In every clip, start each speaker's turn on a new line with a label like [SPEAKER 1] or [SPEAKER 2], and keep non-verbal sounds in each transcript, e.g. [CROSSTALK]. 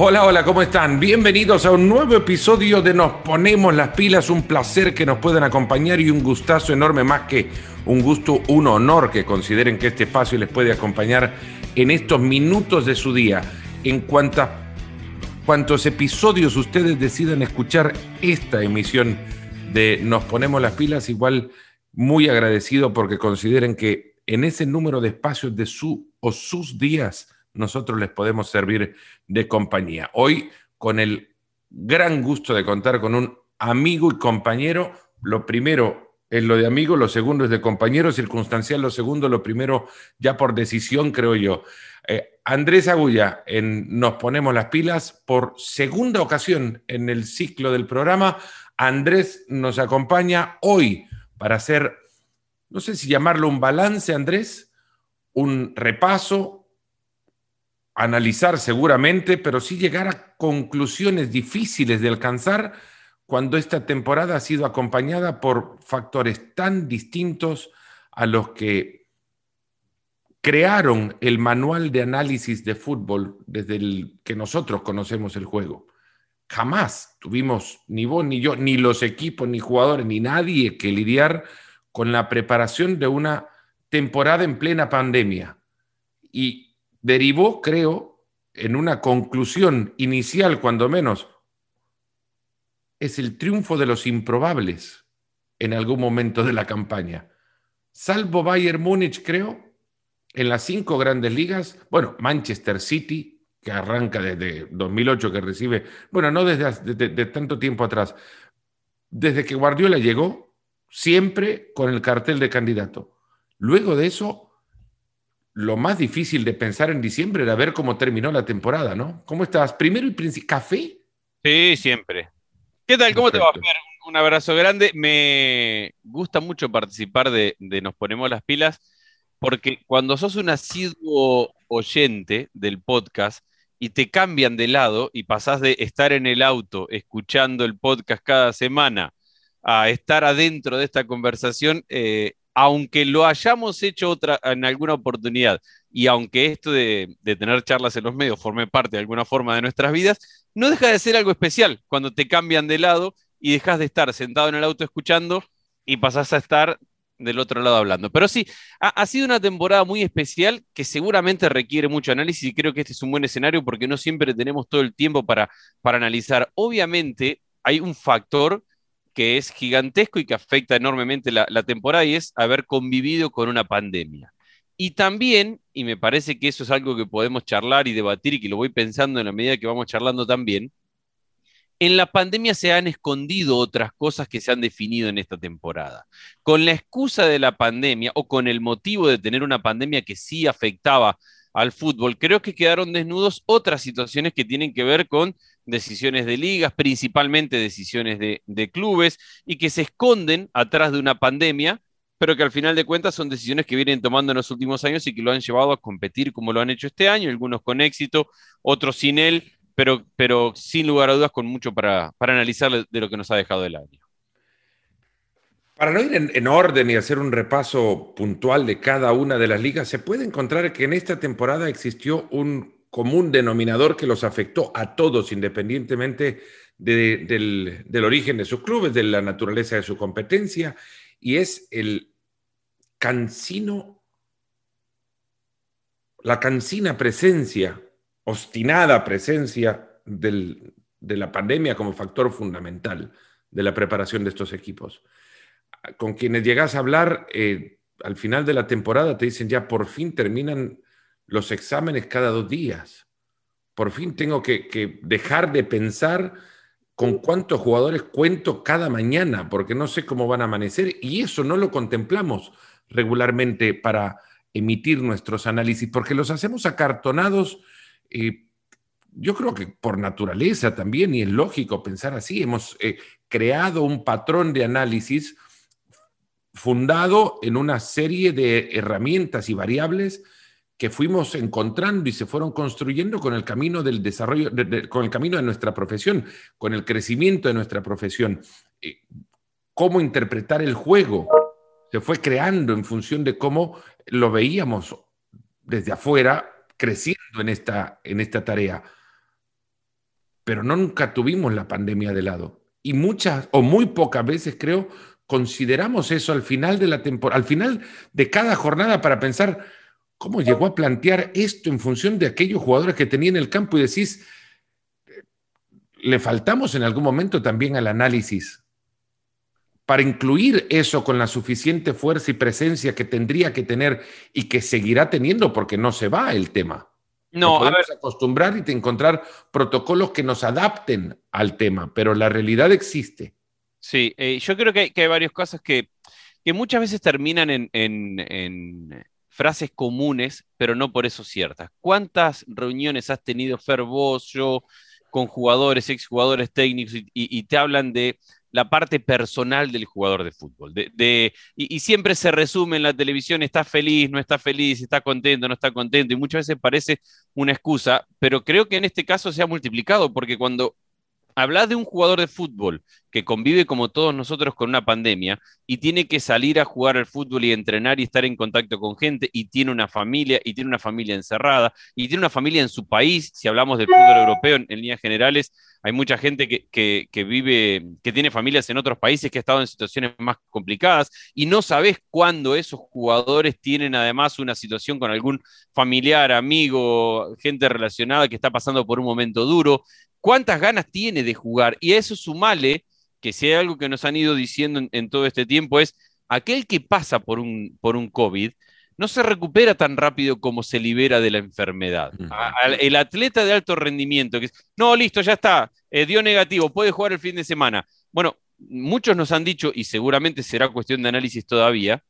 [SPEAKER 1] Hola, hola, ¿cómo están? Bienvenidos a un nuevo episodio de Nos Ponemos las Pilas. Un placer que nos puedan acompañar y un gustazo enorme, más que un gusto, un honor que consideren que este espacio les puede acompañar en estos minutos de su día. En cuanto cuantos episodios ustedes decidan escuchar esta emisión de Nos Ponemos las Pilas, igual muy agradecido porque consideren que en ese número de espacios de su o sus días nosotros les podemos servir de compañía. Hoy con el gran gusto de contar con un amigo y compañero, lo primero es lo de amigo, lo segundo es de compañero circunstancial, lo segundo, lo primero ya por decisión, creo yo. Eh, Andrés Agulla, en Nos Ponemos las Pilas, por segunda ocasión en el ciclo del programa, Andrés nos acompaña hoy para hacer, no sé si llamarlo un balance, Andrés, un repaso, analizar seguramente, pero sí llegar a conclusiones difíciles de alcanzar cuando esta temporada ha sido acompañada por factores tan distintos a los que crearon el manual de análisis de fútbol desde el que nosotros conocemos el juego. Jamás tuvimos, ni vos ni yo, ni los equipos, ni jugadores, ni nadie que lidiar con la preparación de una temporada en plena pandemia. Y derivó, creo, en una conclusión inicial, cuando menos, es el triunfo de los improbables en algún momento de la campaña. Salvo Bayern Múnich, creo, en las cinco grandes ligas, bueno, Manchester City, que arranca desde 2008, que recibe, bueno, no desde, de tanto tiempo atrás, desde que Guardiola llegó, siempre con el cartel de candidato. Luego de eso, lo más difícil de pensar en diciembre era ver cómo terminó la temporada, ¿no? ¿Cómo estás? Primero y principal, ¿café?
[SPEAKER 2] Sí, siempre. ¿Qué tal? ¿Cómo te va, Fer? Un abrazo grande. Me gusta mucho participar de, de Nos Ponemos las Pilas, porque cuando sos un asiduo oyente del podcast, y te cambian de lado y pasás de estar en el auto escuchando el podcast cada semana a estar adentro de esta conversación, eh, aunque lo hayamos hecho otra, en alguna oportunidad y aunque esto de, tener charlas en los medios forme parte de alguna forma de nuestras vidas, no deja de ser algo especial cuando te cambian de lado y dejas de estar sentado en el auto escuchando y pasás a estar del otro lado hablando. Pero sí, ha, sido una temporada muy especial que seguramente requiere mucho análisis y creo que este es un buen escenario porque no siempre tenemos todo el tiempo para, para analizar. Obviamente hay un factor que es gigantesco y que afecta enormemente la, temporada y es haber convivido con una pandemia. Y también, y me parece que eso es algo que podemos charlar y debatir y que lo voy pensando en la medida que vamos charlando también, en la pandemia se han escondido otras cosas que se han definido en esta temporada. Con la excusa de la pandemia o con el motivo de tener una pandemia que sí afectaba al fútbol, creo que quedaron desnudos otras situaciones que tienen que ver con decisiones de ligas, principalmente decisiones de, de clubes, y que se esconden atrás de una pandemia, pero que al final de cuentas son decisiones que vienen tomando en los últimos años y que lo han llevado a competir como lo han hecho este año, algunos con éxito, otros sin él, pero, pero sin lugar a dudas con mucho para, para analizar de lo que nos ha dejado el año.
[SPEAKER 1] Para no ir en, en, orden y hacer un repaso puntual de cada una de las ligas, se puede encontrar que en esta temporada existió un común denominador que los afectó a todos, independientemente de, del, origen de sus clubes, de la naturaleza de su competencia, y es el cansino, la cansina presencia obstinada presencia de la pandemia como factor fundamental de la preparación de estos equipos. Con quienes llegas a hablar, eh, al final de la temporada te dicen ya por fin terminan los exámenes cada dos días. Por fin tengo que, dejar de pensar con cuántos jugadores cuento cada mañana, porque no sé cómo van a amanecer y eso no lo contemplamos regularmente para emitir nuestros análisis, porque los hacemos acartonados eh, yo creo que por naturaleza también, y es lógico pensar así, hemos eh, creado un patrón de análisis fundado en una serie de herramientas y variables que fuimos encontrando y se fueron construyendo con el camino del desarrollo, de, con el camino de nuestra profesión, con el crecimiento de nuestra profesión. Eh, cómo interpretar el juego se fue creando en función de cómo lo veíamos desde afuera creciendo en esta, en esta tarea. pero nunca tuvimos la pandemia de lado. Y muchas o muy pocas veces creo consideramos eso al final de la temporada, al final de cada jornada para pensar cómo llegó a plantear esto en función de aquellos jugadores que tenía en el campo y decís, le faltamos en algún momento también al análisis para incluir eso con la suficiente fuerza y presencia que tendría que tener y que seguirá teniendo porque no se va el tema. No, a ver. acostumbrar y encontrar protocolos que nos adapten al tema, pero la realidad existe.
[SPEAKER 2] Sí, eh, yo creo que hay, varias cosas que, muchas veces terminan en, frases comunes, pero no por eso ciertas. ¿Cuántas reuniones has tenido, Fer, vos, yo, con jugadores, exjugadores técnicos, y, te hablan de la parte personal del jugador de fútbol. De, y, siempre se resume en la televisión, está feliz, no está feliz, está contento, no está contento, y muchas veces parece una excusa, pero creo que en este caso se ha multiplicado, porque cuando hablas de un jugador de fútbol que convive como todos nosotros con una pandemia y tiene que salir a jugar al fútbol y entrenar y estar en contacto con gente y tiene una familia y tiene una familia encerrada y tiene una familia en su país, si hablamos del fútbol europeo en, líneas generales, hay mucha gente que, vive, que tiene familias en otros países que ha estado en situaciones más complicadas y no sabes cuándo esos jugadores tienen además una situación con algún familiar, amigo, gente relacionada que está pasando por un momento duro cuántas ganas tiene de jugar. Y a eso sumale, que si hay algo que nos han ido diciendo en, todo este tiempo, es aquel que pasa por un, por un COVID no se recupera tan rápido como se libera de la enfermedad. el atleta de alto rendimiento, que no, listo, ya está, eh, dio negativo, puede jugar el fin de semana. Bueno, muchos nos han dicho, y seguramente será cuestión de análisis todavía,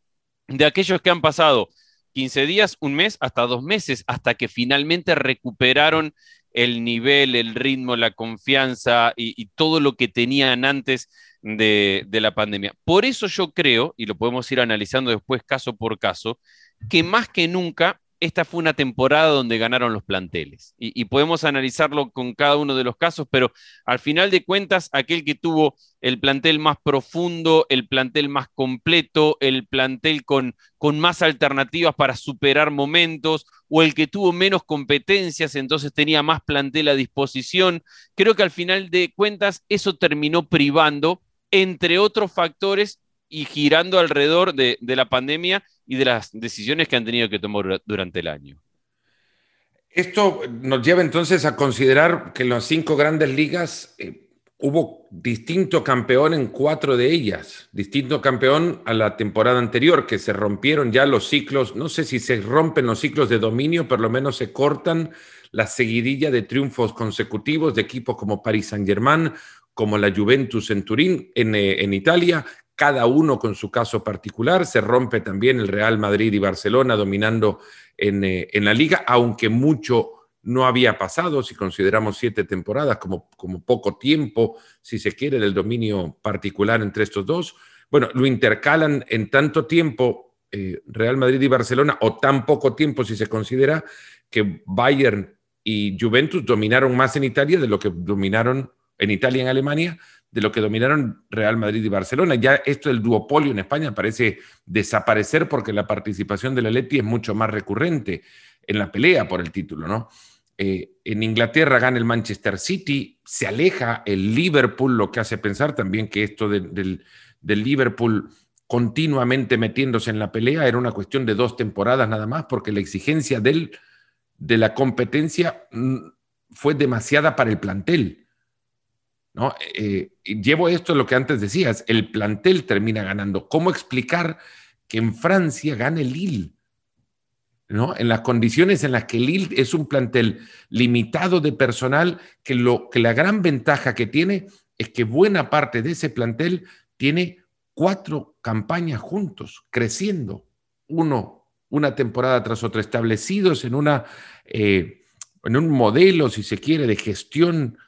[SPEAKER 2] de aquellos que han pasado 15 días, un mes, hasta dos meses, hasta que finalmente recuperaron el nivel, el ritmo, la confianza y, todo lo que tenían antes de, de, la pandemia. Por eso yo creo, y lo podemos ir analizando después caso por caso, que más que nunca esta fue una temporada donde ganaron los planteles. Y, podemos analizarlo con cada uno de los casos, pero al final de cuentas, aquel que tuvo el plantel más profundo, el plantel más completo, el plantel con, con más alternativas para superar momentos, o el que tuvo menos competencias, entonces tenía más plantel a disposición, creo que al final de cuentas eso terminó privando, entre otros factores, y girando alrededor de, la pandemia y de las decisiones que han tenido que tomar durante el año.
[SPEAKER 1] Esto nos lleva entonces a considerar que en las cinco grandes ligas eh, hubo distinto campeón en cuatro de ellas, distinto campeón a la temporada anterior, que se rompieron ya los ciclos, no sé si se rompen los ciclos de dominio, por lo menos se cortan la seguidilla de triunfos consecutivos de equipos como Paris Saint-Germain, como la Juventus en Turín, en, eh, en Italia, cada uno con su caso particular. Se rompe también el Real Madrid y Barcelona dominando eh, en, la liga, aunque mucho no había pasado, si consideramos siete temporadas como, como poco tiempo, si se quiere, del dominio particular entre estos dos. Bueno, lo intercalan en tanto tiempo eh, Real Madrid y Barcelona, o tan poco tiempo si se considera que Bayern y Juventus dominaron más en Italia de lo que dominaron en Italia y en Alemania, de lo que dominaron Real Madrid y Barcelona. Ya esto del duopolio en España parece desaparecer porque la participación de la Leti es mucho más recurrente en la pelea por el título, ¿no? Eh, en Inglaterra gana el Manchester City, se aleja el Liverpool, lo que hace pensar también que esto del, del Liverpool continuamente metiéndose en la pelea era una cuestión de dos temporadas nada más, porque la exigencia del, de la competencia mm, fue demasiada para el plantel. ¿No? Eh, llevo esto a lo que antes decías, el plantel termina ganando. ¿Cómo explicar que en Francia gane Lille? ¿no? En las condiciones en las que Lille es un plantel limitado de personal, que, lo, que la gran ventaja que tiene es que buena parte de ese plantel tiene cuatro campañas juntos, creciendo, uno, una temporada tras otra, establecidos en, una, eh, en un modelo, si se quiere, de gestión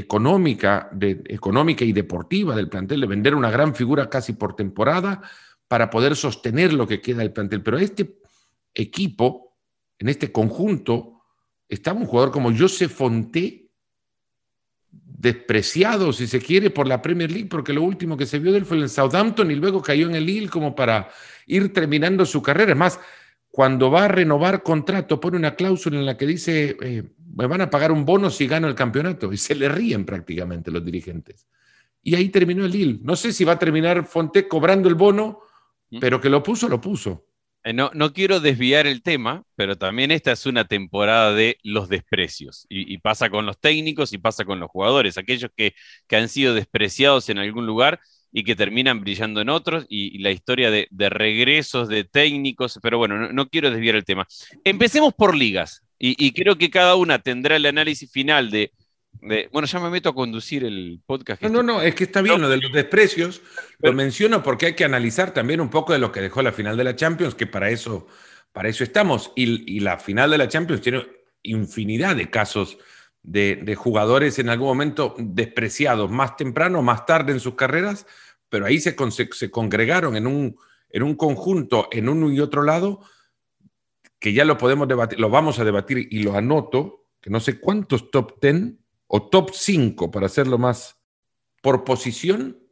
[SPEAKER 1] económica, de, económica y deportiva del plantel, de vender una gran figura casi por temporada para poder sostener lo que queda del plantel. Pero este equipo, en este conjunto, estaba un jugador como Joseph Fonté, despreciado, si se quiere, por la Premier League, porque lo último que se vio de él fue en Southampton y luego cayó en el Lille como para ir terminando su carrera. Es más, cuando va a renovar contrato, pone una cláusula en la que dice, eh, me van a pagar un bono si gano el campeonato. Y se le ríen prácticamente los dirigentes. Y ahí terminó el deal. No sé si va a terminar Fonte cobrando el bono, pero que lo puso, lo puso.
[SPEAKER 2] Eh, no, no, quiero desviar el tema, pero también esta es una temporada de los desprecios. Y, pasa con los técnicos y pasa con los jugadores. Aquellos que, que, han sido despreciados en algún lugar y que terminan brillando en otros. Y, la historia de, regresos de técnicos. Pero bueno, no, quiero desviar el tema. Empecemos por ligas. Y creo que cada una tendrá el análisis final de bueno, ya me meto a conducir el podcast.
[SPEAKER 1] No, no, no, es que está bien lo de los desprecios. lo menciono porque hay que analizar también un poco de lo que dejó la final de la Champions, que para eso, para eso estamos. Y, la final de la Champions tiene infinidad de casos de, jugadores en algún momento despreciados, más temprano, más tarde en sus carreras, pero ahí se, se congregaron en un, en un conjunto, en uno y otro lado, que ya lo podemos debatir, lo vamos a debatir y lo anoto, que no sé cuántos top ten o top 5, para hacerlo más, por posición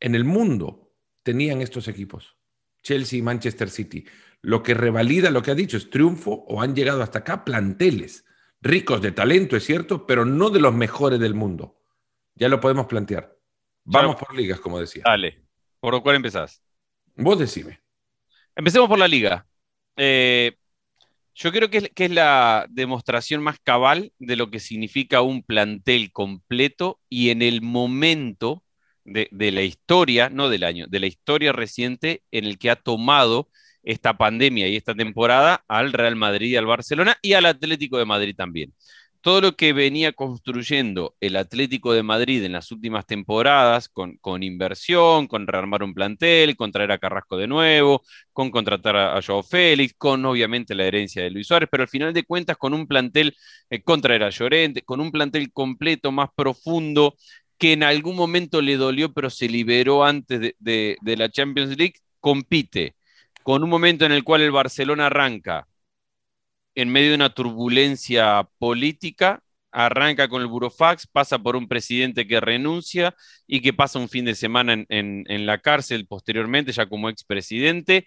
[SPEAKER 1] en el mundo tenían estos equipos, Chelsea y Manchester City. Lo que revalida lo que ha dicho es triunfo o han llegado hasta acá planteles, ricos de talento, es cierto, pero no de los mejores del mundo. Ya lo podemos plantear. Vamos por ligas, como decía.
[SPEAKER 2] Dale. ¿Por lo cual empezás?
[SPEAKER 1] Vos decime.
[SPEAKER 2] Empecemos por la liga. Eh, yo creo que es, la demostración más cabal de lo que significa un plantel completo y en el momento de, la historia, no del año, de la historia reciente en el que ha tomado esta pandemia y esta temporada al Real Madrid y al Barcelona y al Atlético de Madrid también todo lo que venía construyendo el Atlético de Madrid en las últimas temporadas, con, inversión, con rearmar un plantel, con traer a Carrasco de nuevo, con contratar a, Joao Félix, con obviamente la herencia de Luis Suárez, pero al final de cuentas con un plantel, eh, a Llorente, con un plantel completo, más profundo, que en algún momento le dolió, pero se liberó antes de la Champions League, compite. Con un momento en el cual el Barcelona arranca en medio de una turbulencia política, arranca con el burofax, pasa por un presidente que renuncia y que pasa un fin de semana en, la cárcel posteriormente, ya como expresidente,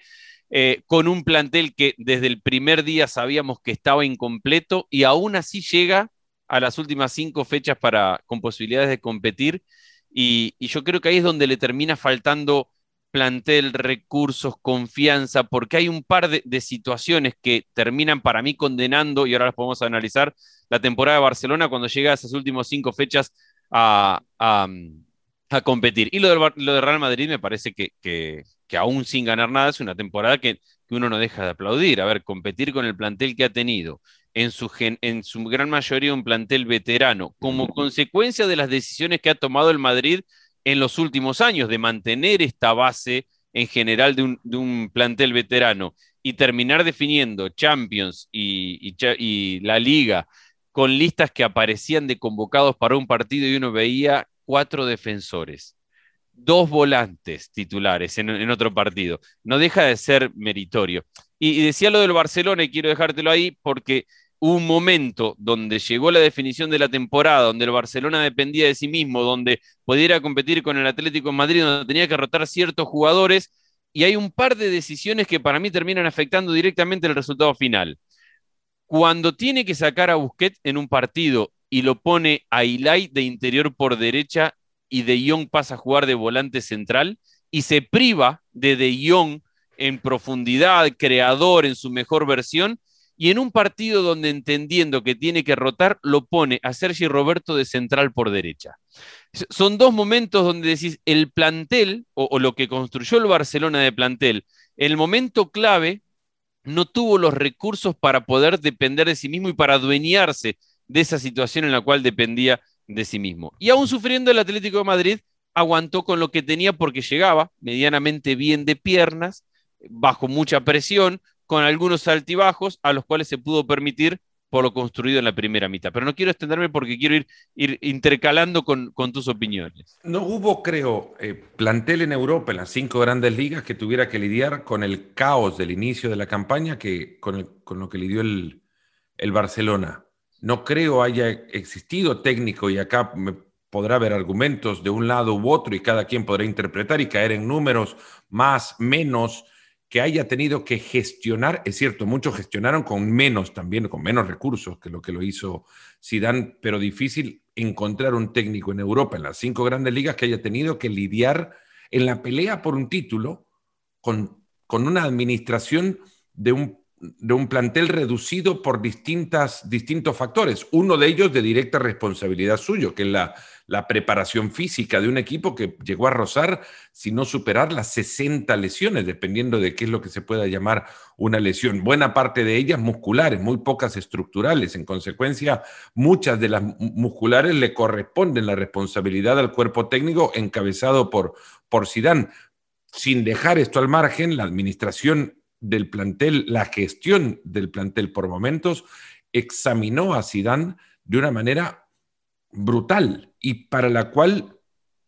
[SPEAKER 2] eh, con un plantel que desde el primer día sabíamos que estaba incompleto y aún así llega a las últimas cinco fechas para, con posibilidades de competir. y yo creo que ahí es donde le termina faltando plantel, recursos, confianza, porque hay un par de, situaciones que terminan para mí condenando, y ahora las podemos analizar, la temporada de Barcelona cuando llega a esas últimas cinco fechas a, competir. Y lo de, Real Madrid me parece que, que, aún sin ganar nada es una temporada que, uno no deja de aplaudir. A ver, competir con el plantel que ha tenido, en su, en su gran mayoría un plantel veterano, como consecuencia de las decisiones que ha tomado el Madrid en los últimos años de mantener esta base en general de un, plantel veterano y terminar definiendo Champions y, la liga con listas que aparecían de convocados para un partido y uno veía cuatro defensores, dos volantes titulares en, otro partido. No deja de ser meritorio. y decía lo del Barcelona y quiero dejártelo ahí porque un momento donde llegó la definición de la temporada, donde el Barcelona dependía de sí mismo, donde pudiera competir con el Atlético de Madrid, donde tenía que rotar ciertos jugadores, y hay un par de decisiones que para mí terminan afectando directamente el resultado final. Cuando tiene que sacar a Busquets en un partido y lo pone a Ilay de interior por derecha y De Jong pasa a jugar de volante central y se priva de De Jong en profundidad, creador en su mejor versión, y en un partido donde entendiendo que tiene que rotar, lo pone a Sergi Roberto de central por derecha. Son dos momentos donde decís, el plantel o, lo que construyó el Barcelona de plantel, el momento clave no tuvo los recursos para poder depender de sí mismo y para adueñarse de esa situación en la cual dependía de sí mismo. Y aún sufriendo el Atlético de Madrid, aguantó con lo que tenía porque llegaba medianamente bien de piernas, bajo mucha presión, con algunos altibajos a los cuales se pudo permitir por lo construido en la primera mitad. Pero no quiero extenderme porque quiero ir, intercalando con, tus opiniones.
[SPEAKER 1] No hubo, creo, eh, plantel en Europa, en las cinco grandes ligas, que tuviera que lidiar con el caos del inicio de la campaña que, con, lo que lidió el, el Barcelona. No creo haya existido técnico y acá me podrá haber argumentos de un lado u otro y cada quien podrá interpretar y caer en números más, menos que haya tenido que gestionar, es cierto, muchos gestionaron con menos también, con menos recursos que lo que lo hizo Zidane, pero difícil encontrar un técnico en Europa, en las cinco grandes ligas, que haya tenido que lidiar en la pelea por un título con, con una administración de un de un plantel reducido por distintas, distintos factores. Uno de ellos de directa responsabilidad suyo, que es la, la, preparación física de un equipo que llegó a rozar, si no superar, las 60 lesiones, dependiendo de qué es lo que se pueda llamar una lesión. Buena parte de ellas musculares, muy pocas estructurales. En consecuencia, muchas de las musculares le corresponden la responsabilidad al cuerpo técnico encabezado por, por. Sin dejar esto al margen, la administración del plantel, la gestión del plantel por momentos, examinó a Sidán de una manera brutal y para la cual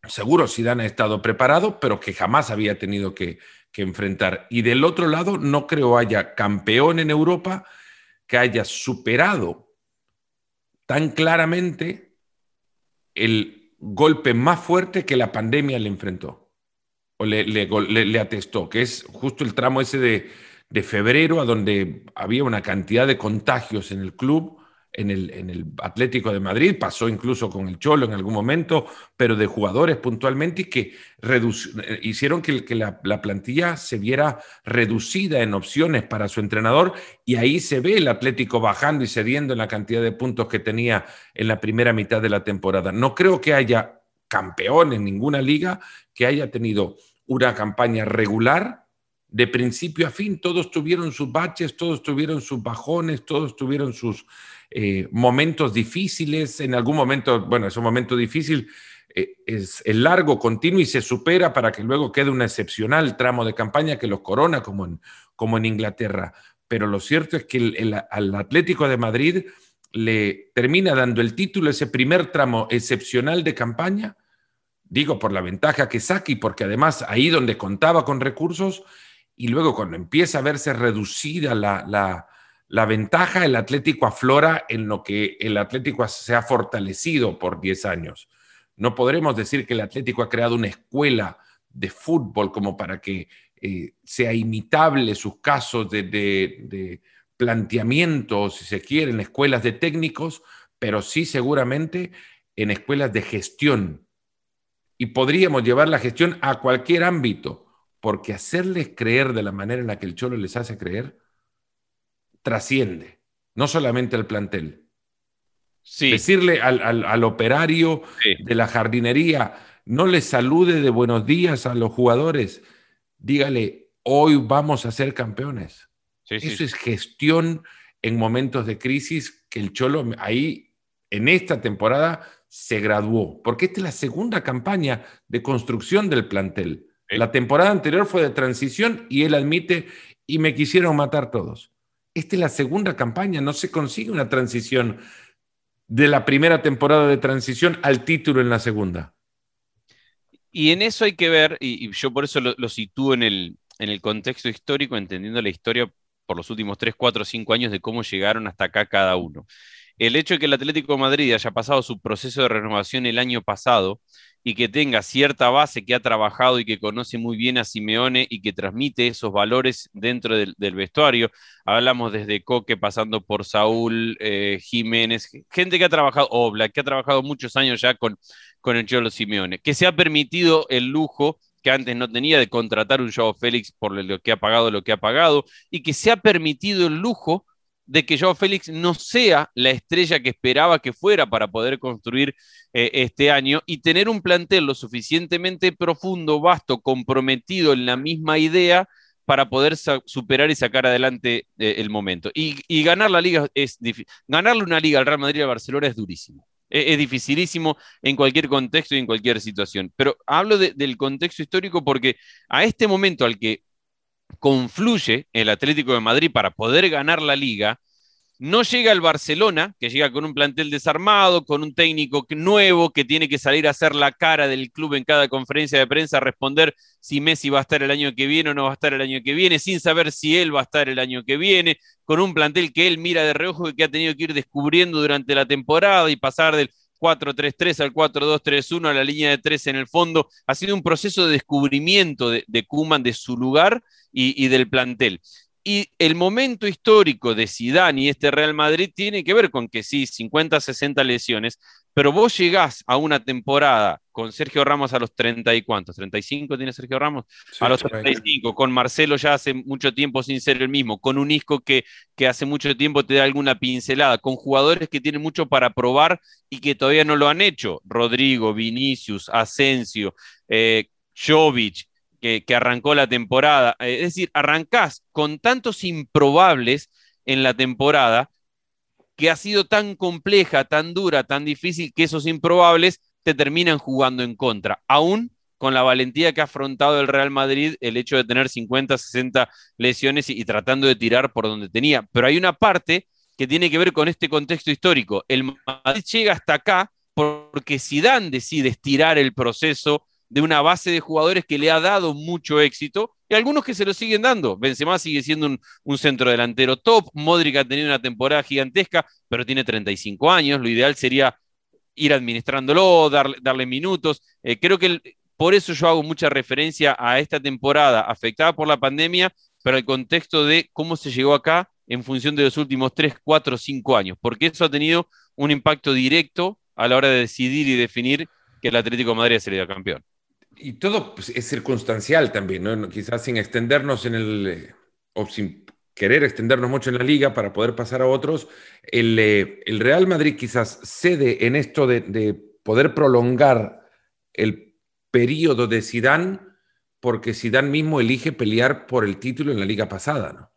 [SPEAKER 1] seguro Sidán ha estado preparado, pero que jamás había tenido que, enfrentar. Y del otro lado, no creo haya campeón en Europa que haya superado tan claramente el golpe más fuerte que la pandemia le enfrentó o le, le, atestó, que es justo el tramo ese de, de, febrero, a donde había una cantidad de contagios en el club, en el, en el, Atlético de Madrid, pasó incluso con el Cholo en algún momento, pero de jugadores puntualmente y que hicieron que, la, la, plantilla se viera reducida en opciones para su entrenador y ahí se ve el Atlético bajando y cediendo en la cantidad de puntos que tenía en la primera mitad de la temporada. No creo que haya campeón en ninguna liga que haya tenido una campaña regular de principio a fin. Todos tuvieron sus baches, todos tuvieron sus bajones, todos tuvieron sus eh, momentos difíciles. En algún momento, bueno, ese momento difícil eh, es el largo, continuo y se supera para que luego quede un excepcional tramo de campaña que los corona como en, Inglaterra. Pero lo cierto es que al Atlético de Madrid le termina dando el título, ese primer tramo excepcional de campaña, digo por la ventaja que saca y porque además ahí donde contaba con recursos y luego cuando empieza a verse reducida la, la, ventaja, el Atlético aflora en lo que el Atlético se ha fortalecido por 10 años. No podremos decir que el Atlético ha creado una escuela de fútbol como para que eh, sea imitable sus casos de, de planteamientos, si se quiere, en escuelas de técnicos, pero sí seguramente en escuelas de gestión. Y podríamos llevar la gestión a cualquier ámbito, porque hacerles creer de la manera en la que el Cholo les hace creer, trasciende, no solamente al plantel. Decirle al, operario de la jardinería, no le salude de buenos días a los jugadores, dígale, hoy vamos a ser campeones. Eso es gestión en momentos de crisis que el Cholo ahí, en esta temporada, se graduó, porque esta es la segunda campaña de construcción del plantel. La temporada anterior fue de transición y él admite, y me quisieron matar todos. Esta es la segunda campaña, no se consigue una transición de la primera temporada de transición al título en la segunda.
[SPEAKER 2] Y en eso hay que ver, y, yo por eso lo, lo sitúo en el, en el contexto histórico, entendiendo la historia por los últimos 3, 4, 5 años de cómo llegaron hasta acá cada uno. El hecho de que el Atlético de Madrid haya pasado su proceso de renovación el año pasado y que tenga cierta base que ha trabajado y que conoce muy bien a Simeone y que transmite esos valores dentro del, vestuario. Hablamos desde Coque, pasando por Saúl, eh, Jiménez, gente que ha trabajado, Obla, que ha trabajado muchos años ya con, con el Cholo Simeone, que se ha permitido el lujo que antes no tenía de contratar un Joao Félix por lo que ha pagado, lo que ha pagado, y que se ha permitido el lujo de que Joao Félix no sea la estrella que esperaba que fuera para poder construir eh, este año y tener un plantel lo suficientemente profundo, vasto, comprometido en la misma idea para poder superar y sacar adelante eh, el momento. Y, ganar la liga es. Ganarle una liga al Real Madrid y al Barcelona es durísimo. E-, es, dificilísimo en cualquier contexto y en cualquier situación. Pero hablo del contexto histórico porque a este momento al que confluye el Atlético de Madrid para poder ganar la liga, no llega el Barcelona, que llega con un plantel desarmado, con un técnico nuevo que tiene que salir a hacer la cara del club en cada conferencia de prensa, responder si Messi va a estar el año que viene o no va a estar el año que viene, sin saber si él va a estar el año que viene, con un plantel que él mira de reojo y que ha tenido que ir descubriendo durante la temporada y pasar del 4-3-3 al 4-2-3-1, a la línea de 3 en el fondo. Ha sido un proceso de descubrimiento de, de Kuman, de su lugar y, y del plantel. Y el momento histórico de Zidane y este Real Madrid tiene que ver con que sí, 50, 60 lesiones, pero vos llegás a una temporada con Sergio Ramos a los 30 y cuántos, 35 tiene Sergio Ramos, a los 35, con Marcelo ya hace mucho tiempo sin ser el mismo, con un Isco que, que hace mucho tiempo te da alguna pincelada, con jugadores que tienen mucho para probar y que todavía no lo han hecho, Rodrigo, Vinicius, Asensio, eh, Jovic, que, arrancó la temporada. Eh, es decir, arrancás con tantos improbables en la temporada que ha sido tan compleja, tan dura, tan difícil que esos improbables te terminan jugando en contra, aún con la valentía que ha afrontado el Real Madrid el hecho de tener 50, 60 lesiones y, tratando de tirar por donde tenía. Pero hay una parte que tiene que ver con este contexto histórico. El Madrid llega hasta acá porque Zidane decide estirar el proceso de una base de jugadores que le ha dado mucho éxito y algunos que se lo siguen dando. Benzema sigue siendo un, centro delantero top, Modric ha tenido una temporada gigantesca, pero tiene 35 años, lo ideal sería ir administrándolo, darle, darle minutos. Eh, creo que por eso yo hago mucha referencia a esta temporada afectada por la pandemia, pero el contexto de cómo se llegó acá en función de los últimos 3, 4, 5 años, porque eso ha tenido un impacto directo a la hora de decidir y definir que el Atlético de Madrid sería campeón.
[SPEAKER 1] Y todo pues, es circunstancial también, ¿no? Quizás sin extendernos en el, eh, o sin querer extendernos mucho en la liga para poder pasar a otros, el, eh, el Real Madrid quizás cede en esto de, de, poder prolongar el periodo de Sidán, porque Sidán mismo elige pelear por el título en la liga pasada, ¿no?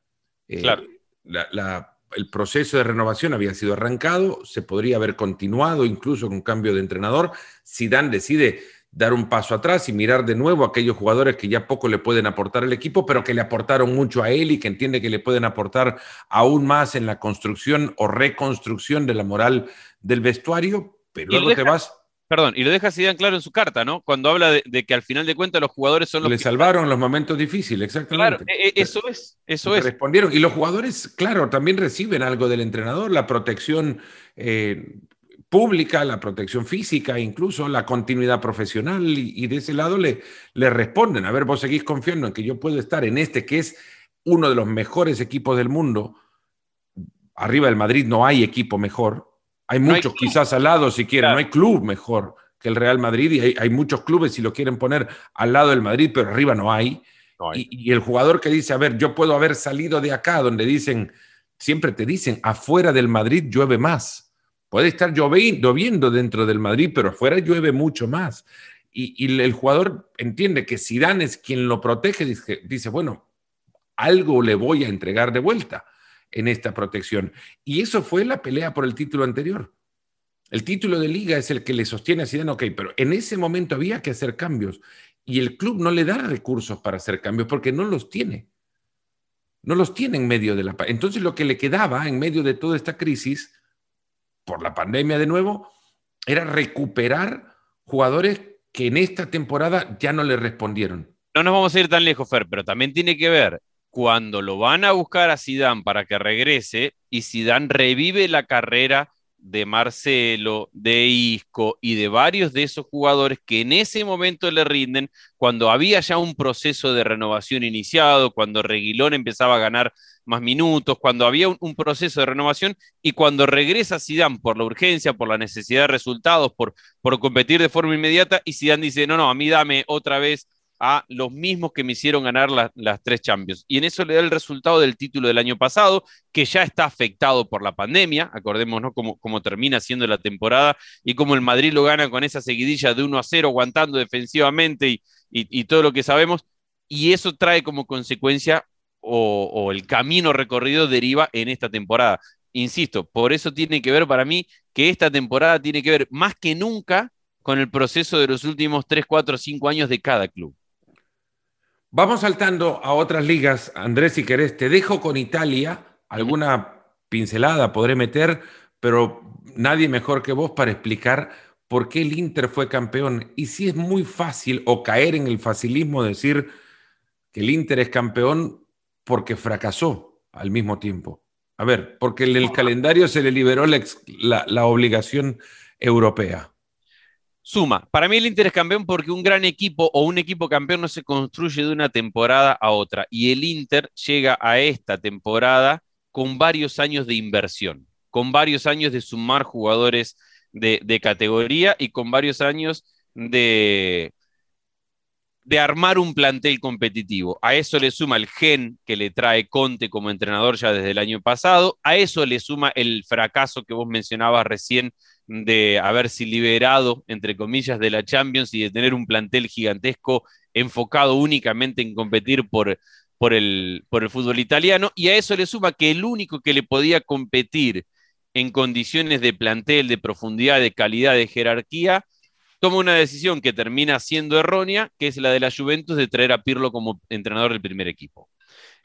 [SPEAKER 2] Eh, claro.
[SPEAKER 1] La, el proceso de renovación había sido arrancado, se podría haber continuado incluso con cambio de entrenador. Sidán decide dar un paso atrás y mirar de nuevo a aquellos jugadores que ya poco le pueden aportar al equipo, pero que le aportaron mucho a él y que entiende que le pueden aportar aún más en la construcción o reconstrucción de la moral del vestuario, pero luego te vas...
[SPEAKER 2] Perdón, y lo deja Zidane claro en su carta, ¿no? Cuando habla de, que al final de cuentas los jugadores son los
[SPEAKER 1] Le salvaron los momentos difíciles, exactamente.
[SPEAKER 2] Claro, e, e, eso es, eso es.
[SPEAKER 1] Respondieron. Y los jugadores, claro, también reciben algo del entrenador, la protección eh, pública, la protección física, incluso la continuidad profesional, y, de ese lado le, le responden, a ver, vos seguís confiando en que yo puedo estar en este que es uno de los mejores equipos del mundo, arriba del Madrid no hay equipo mejor, hay muchos quizás al lado si quieren, no hay club mejor que el Real Madrid y hay, muchos clubes si lo quieren poner al lado del Madrid, pero arriba no hay. Y, y, el jugador que dice, a ver, yo puedo haber salido de acá, donde dicen, siempre te dicen, afuera del Madrid llueve más. Puede estar lloviendo dentro del Madrid, pero afuera llueve mucho más. Y, el jugador entiende que Zidane es quien lo protege, dice, dice, bueno, algo le voy a entregar de vuelta en esta protección. Y eso fue la pelea por el título anterior. El título de liga es el que le sostiene a Zidane, ok, pero en ese momento había que hacer cambios y el club no le da recursos para hacer cambios porque no los tiene. No los tiene en medio de la... Entonces lo que le quedaba en medio de toda esta crisis por la pandemia de nuevo, era recuperar jugadores que en esta temporada ya no le respondieron.
[SPEAKER 2] No nos vamos a ir tan lejos, Fer, pero también tiene que ver cuando lo van a buscar a Sidán para que regrese y Sidán revive la carrera de Marcelo, de Isco y de varios de esos jugadores que en ese momento le rinden, cuando había ya un proceso de renovación iniciado, cuando Reguilón empezaba a ganar más minutos, cuando había un, proceso de renovación y cuando regresa Zidane por la urgencia, por la necesidad de resultados, por, por competir de forma inmediata y Zidane dice, no, no, a mí dame otra vez a los mismos que me hicieron ganar las tres Champions. Y en eso le da el resultado del título del año pasado, que ya está afectado por la pandemia. Acordémonos cómo, cómo termina siendo la temporada y cómo el Madrid lo gana con esa seguidilla de 1 a 0, aguantando defensivamente y, y, todo lo que sabemos. Y eso trae como consecuencia o, el camino recorrido deriva en esta temporada. Insisto, por eso tiene que ver para mí que esta temporada tiene que ver más que nunca con el proceso de los últimos 3, 4, 5 años de cada club.
[SPEAKER 1] Vamos saltando a otras ligas. Andrés, si querés, te dejo con Italia. Alguna pincelada podré meter, pero nadie mejor que vos para explicar por qué el Inter fue campeón. Y si es muy fácil o caer en el facilismo decir que el Inter es campeón porque fracasó al mismo tiempo. A ver, porque en el calendario se le liberó la, la, obligación europea.
[SPEAKER 2] Suma, para mí el Inter es campeón porque un gran equipo o un equipo campeón no se construye de una temporada a otra. Y el Inter llega a esta temporada con varios años de inversión, con varios años de sumar jugadores de, categoría y con varios años de, de armar un plantel competitivo. A eso le suma el gen que le trae Conte como entrenador ya desde el año pasado. A eso le suma el fracaso que vos mencionabas recién de haberse liberado, entre comillas, de la Champions y de tener un plantel gigantesco enfocado únicamente en competir por, por, el, por el fútbol italiano. Y a eso le suma que el único que le podía competir en condiciones de plantel, de profundidad, de calidad, de jerarquía, toma una decisión que termina siendo errónea, que es la de la Juventus de traer a Pirlo como entrenador del primer equipo.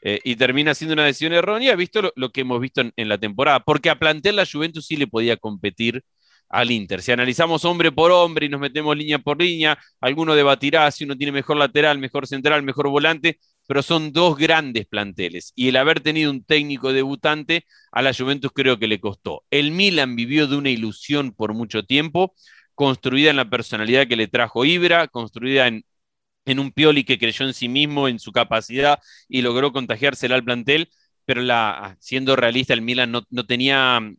[SPEAKER 2] Eh, y termina siendo una decisión errónea, visto lo, que hemos visto en, la temporada, porque a plantel la Juventus sí le podía competir al Inter. Si analizamos hombre por hombre y nos metemos línea por línea, alguno debatirá si uno tiene mejor lateral, mejor central, mejor volante, pero son dos grandes planteles. Y el haber tenido un técnico debutante a la Juventus creo que le costó. El Milan vivió de una ilusión por mucho tiempo, construida en la personalidad que le trajo Ibra, construida en, en un Pioli que creyó en sí mismo, en su capacidad y logró contagiársela al plantel, pero la, siendo realista, el Milan no, tenía mm,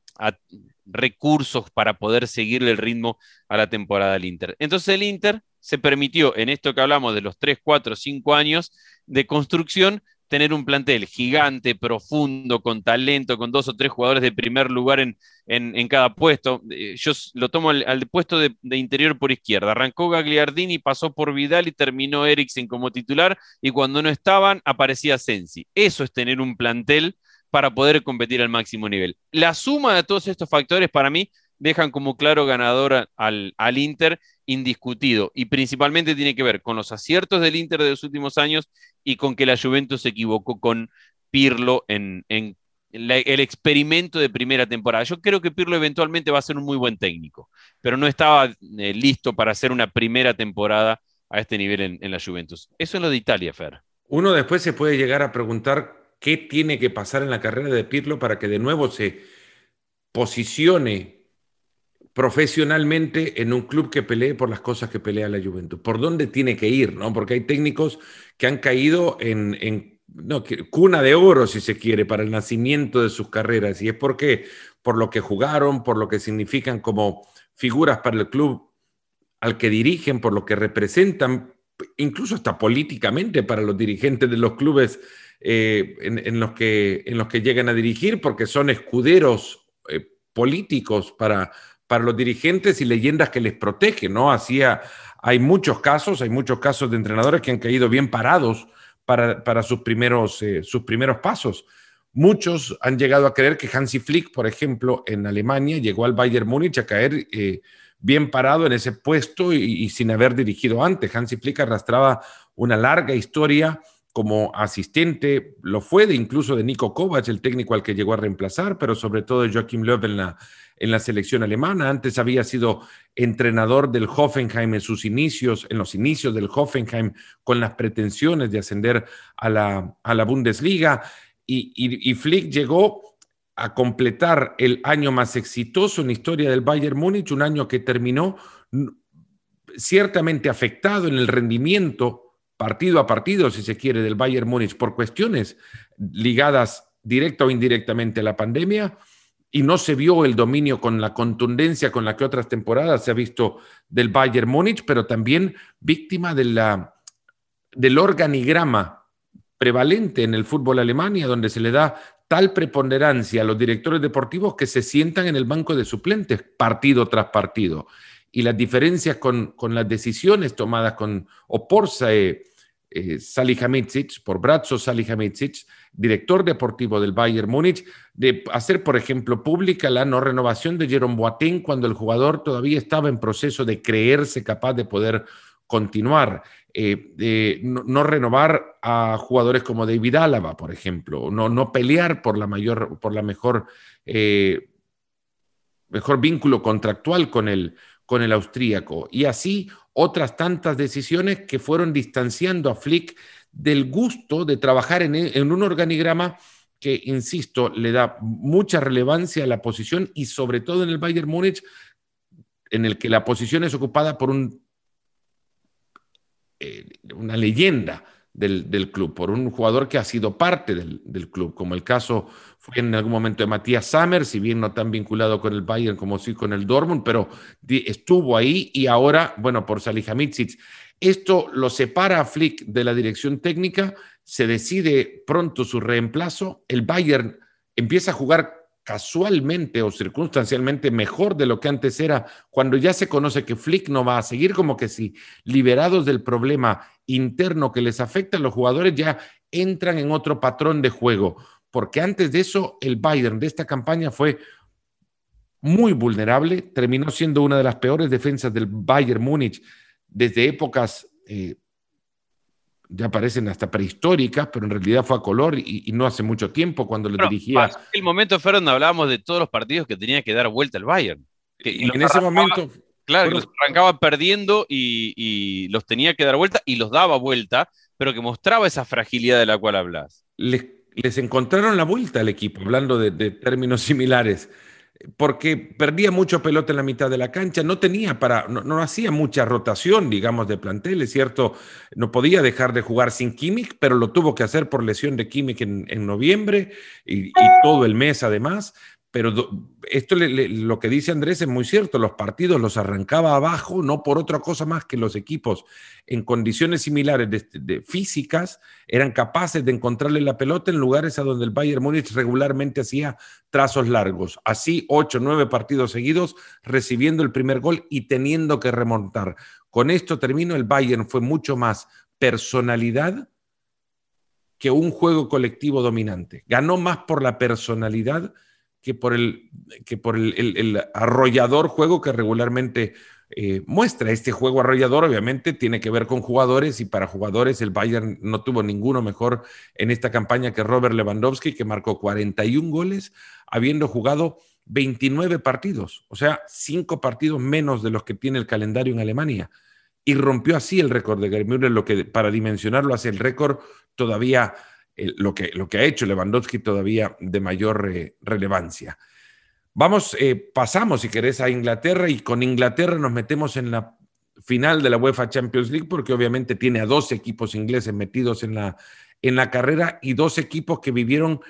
[SPEAKER 2] recursos para poder seguirle el ritmo a la temporada del Inter. Entonces el Inter se permitió, en esto que hablamos de los 3, 4, 5 años de construcción, tener un plantel gigante, profundo, con talento, con dos o tres jugadores de primer lugar en, en, cada puesto. Eh, yo lo tomo al, puesto de, interior por izquierda. Arrancó Gagliardini, pasó por Vidal y terminó Eriksen como titular. Y cuando no estaban, aparecía Sensi. Eso es tener un plantel para poder competir al máximo nivel. La suma de todos estos factores para mí dejan como claro ganador al, al Inter indiscutido y principalmente tiene que ver con los aciertos del Inter de los últimos años y con que la Juventus se equivocó con Pirlo en, el experimento de primera temporada. Yo creo que Pirlo eventualmente va a ser un muy buen técnico, pero no estaba eh, listo para hacer una primera temporada a este nivel en, en la Juventus. Eso es lo de Italia, Fer.
[SPEAKER 1] Uno después se puede llegar a preguntar qué tiene que pasar en la carrera de Pirlo para que de nuevo se posicione profesionalmente en un club que pelee por las cosas que pelea la Juventus. ¿Por dónde tiene que ir? ¿no? Porque hay técnicos que han caído en, cuna de oro, si se quiere, para el nacimiento de sus carreras. Y es porque por lo que jugaron, por lo que significan como figuras para el club al que dirigen, por lo que representan, incluso hasta políticamente para los dirigentes de los clubes eh, en, los que, en los que llegan a dirigir, porque son escuderos eh, políticos para, para los dirigentes y leyendas que les protegen, ¿no? Así hay muchos casos, hay muchos casos de entrenadores que han caído bien parados para, sus, primeros, eh, sus primeros pasos. Muchos han llegado a creer que Hansi Flick, por ejemplo, en Alemania, llegó al Bayern Múnich a caer eh, bien parado en ese puesto y, y, sin haber dirigido antes. Hansi Flick arrastraba una larga historia como asistente, lo fue de incluso de Nico Kovac, el técnico al que llegó a reemplazar, pero sobre todo de Joachim Löw en la, en la selección alemana. Antes había sido entrenador del Hoffenheim en sus inicios, en los inicios del Hoffenheim, con las pretensiones de ascender a la, a la Bundesliga. Y, Flick llegó a completar el año más exitoso en la historia del Bayern Múnich, un año que terminó ciertamente afectado en el rendimiento partido a partido, si se quiere, del Bayern Múnich por cuestiones ligadas directa o indirectamente a la pandemia y no se vio el dominio con la contundencia con la que otras temporadas se ha visto del Bayern Múnich, pero también víctima de la, del organigrama prevalente en el fútbol Alemania, donde se le da tal preponderancia a los directores deportivos que se sientan en el banco de suplentes partido tras partido. Y las diferencias con, con las decisiones tomadas con, o por eh, Salihamidzic, por Bratzo Salihamidzic, director deportivo del Bayern Múnich, de hacer, por ejemplo, pública la no renovación de Jerome Boateng cuando el jugador todavía estaba en proceso de creerse capaz de poder continuar. Eh, no, renovar a jugadores como David Álava, por ejemplo, no, no pelear por la mayor, por la mejor, eh, mejor vínculo contractual con el, con el austríaco. Y así otras tantas decisiones que fueron distanciando a Flick del gusto de trabajar en, un organigrama que, insisto, le da mucha relevancia a la posición y sobre todo en el Bayern Múnich, en el que la posición es ocupada por un, eh, una leyenda del, club, por un jugador que ha sido parte del, club, como el caso fue en algún momento de Matías Sammer, si bien no tan vinculado con el Bayern como sí con el Dortmund, pero estuvo ahí y ahora, bueno, por Salihamidzic. Esto lo separa a Flick de la dirección técnica, se decide pronto su reemplazo, el Bayern empieza a jugar casualmente o circunstancialmente mejor de lo que antes era, cuando ya se conoce que Flick no va a seguir, como que si liberados del problema interno que les afecta, los jugadores ya entran en otro patrón de juego, porque antes de eso el Bayern de esta campaña fue muy vulnerable, terminó siendo una de las peores defensas del Bayern Múnich desde épocas eh, ya parecen hasta prehistóricas, pero en realidad fue a color y, no hace mucho tiempo cuando le dirigía.
[SPEAKER 2] el momento, Fernando, hablábamos de todos los partidos que tenía que dar vuelta el Bayern.
[SPEAKER 1] y en ese momento.
[SPEAKER 2] Claro, los arrancaba perdiendo y, los tenía que dar vuelta y los daba vuelta, pero que mostraba esa fragilidad de la cual hablas.
[SPEAKER 1] Les, encontraron la vuelta al equipo, hablando de términos similares porque perdía mucho pelota en la mitad de la cancha, no tenía para, no, hacía mucha rotación, digamos, de plantel, es cierto, no podía dejar de jugar sin Kimmich, pero lo tuvo que hacer por lesión de Kimmich en, noviembre y, todo el mes además, pero esto lo que dice Andrés es muy cierto, los partidos los arrancaba abajo, no por otra cosa más que los equipos en condiciones similares de, físicas eran capaces de encontrarle la pelota en lugares a donde el Bayern Múnich regularmente hacía trazos largos, así ocho, nueve partidos seguidos recibiendo el primer gol y teniendo que remontar. Con esto termino, el Bayern fue mucho más personalidad que un juego colectivo dominante. Ganó más por la personalidad que por el, que por el, arrollador juego que regularmente eh, muestra. Este juego arrollador obviamente tiene que ver con jugadores y para jugadores el Bayern no tuvo ninguno mejor en esta campaña que Robert Lewandowski, que marcó 41 goles habiendo jugado 29 partidos, o sea, 5 partidos menos de los que tiene el calendario en Alemania. Y rompió así el récord de Müller, lo que para dimensionarlo hace el récord todavía lo, que, lo que ha hecho Lewandowski todavía de mayor eh, relevancia. Vamos, eh, pasamos, si querés, a Inglaterra y con Inglaterra nos metemos en la final de la UEFA Champions League porque obviamente tiene a dos equipos ingleses metidos en la, en la carrera y dos equipos que vivieron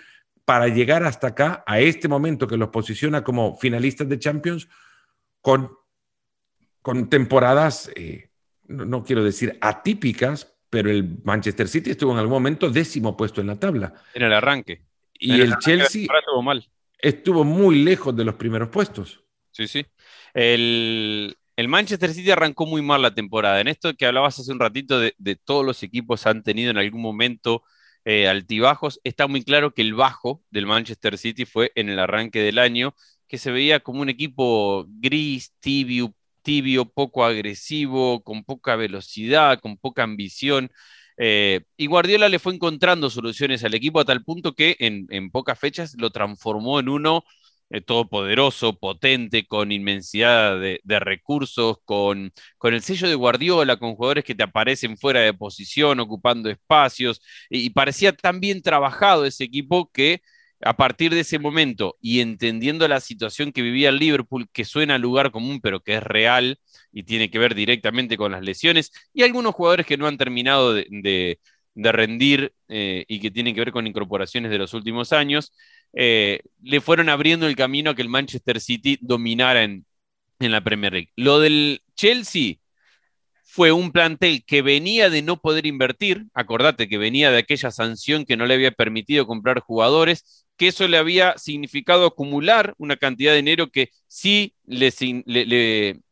[SPEAKER 1] para llegar hasta acá, a este momento que los posiciona como finalistas de Champions, con, con temporadas, eh, no, quiero decir atípicas, pero el Manchester City estuvo en algún momento décimo puesto en la tabla.
[SPEAKER 2] En el arranque.
[SPEAKER 1] Y el, Chelsea estuvo, mal. estuvo muy lejos de los primeros puestos.
[SPEAKER 2] Sí, sí. El, Manchester City arrancó muy mal la temporada. En esto que hablabas hace un ratito de, todos los equipos han tenido en algún momento eh, altibajos, está muy claro que el bajo del Manchester City fue en el arranque del año, que se veía como un equipo gris, tibio, tibio, poco agresivo, con poca velocidad, con poca ambición. Eh, y Guardiola le fue encontrando soluciones al equipo a tal punto que en, pocas fechas lo transformó en uno eh, todopoderoso, potente, con inmensidad de, recursos, con, con, el sello de Guardiola, con jugadores que te aparecen fuera de posición, ocupando espacios, y parecía tan bien trabajado ese equipo que a partir de ese momento y entendiendo la situación que vivía el Liverpool, que suena a lugar común, pero que es real y tiene que ver directamente con las lesiones, y algunos jugadores que no han terminado de, rendir eh, y que tienen que ver con incorporaciones de los últimos años, eh, le fueron abriendo el camino a que el Manchester City dominara en, en la Premier League. Lo del Chelsea fue un plantel que venía de no poder invertir, acordate que venía de aquella sanción que no le había permitido comprar jugadores que eso le había significado acumular una cantidad de dinero que sí le,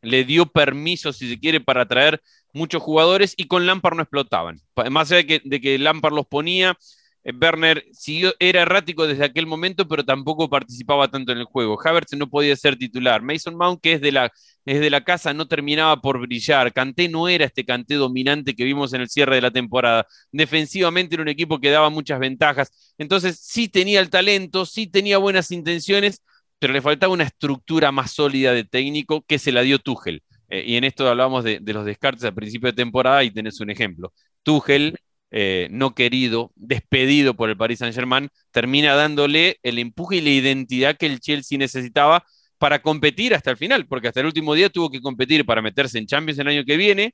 [SPEAKER 2] le, dio permiso, si se quiere, para traer muchos jugadores y con Lampard no explotaban. Más allá de que, de que Lampard los ponía, eh, Werner siguió, era errático desde aquel momento, pero tampoco participaba tanto en el juego. Havertz no podía ser titular. Mason Mount, que es de la, es de la casa, no terminaba por brillar. Canté no era este Canté dominante que vimos en el cierre de la temporada. Defensivamente era un equipo que daba muchas ventajas. Entonces sí tenía el talento, sí tenía buenas intenciones, pero le faltaba una estructura más sólida de técnico que se la dio Tuchel. Eh, y en esto hablábamos de, de los descartes al principio de temporada y tenés un ejemplo. Tuchel eh, no querido, despedido por el Paris Saint-Germain, termina dándole el empuje y la identidad que el Chelsea necesitaba para competir hasta el final, porque hasta el último día tuvo que competir para meterse en Champions el año que viene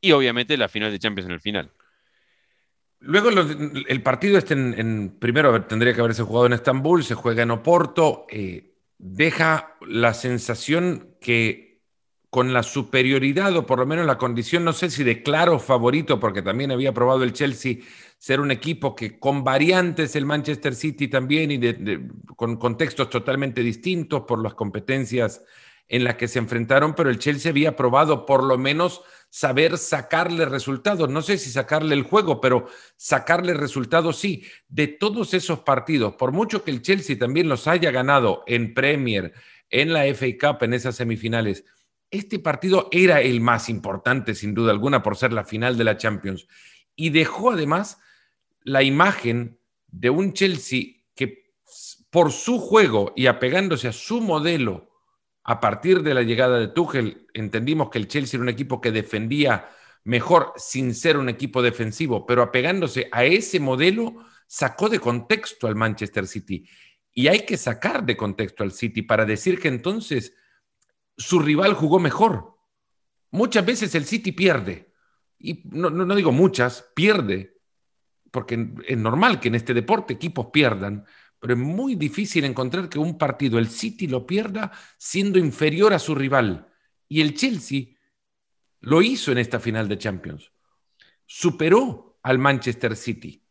[SPEAKER 2] y obviamente la final de Champions en el final.
[SPEAKER 1] Luego el partido este en, primero tendría que haberse jugado en Estambul, se juega en Oporto, eh, deja la sensación que con la superioridad o por lo menos la condición, no sé si de claro favorito, porque también había probado el Chelsea ser un equipo que con variantes el Manchester City también y con contextos totalmente distintos por las competencias en las que se enfrentaron, pero el Chelsea había probado por lo menos saber sacarle resultados. No sé si sacarle el juego, pero sacarle resultados sí. De todos esos partidos, por mucho que el Chelsea también los haya ganado en Premier, en la FA Cup, en esas semifinales, este partido era el más importante, sin duda alguna, por ser la final de la Champions. Y dejó además la imagen de un Chelsea que por su juego y apegándose a su modelo a partir de la llegada de Tuchel, entendimos que el Chelsea era un equipo que defendía mejor sin ser un equipo defensivo, pero apegándose a ese modelo, sacó de contexto al Manchester City. Y hay que sacar de contexto al City para decir que entonces su rival jugó mejor. Muchas veces el City pierde. Y no, no, digo muchas, pierde. Porque es normal que en este deporte equipos pierdan pero es muy difícil encontrar que un partido, el City, lo pierda siendo inferior a su rival. Y el Chelsea lo hizo en esta final de Champions. Superó al Manchester City.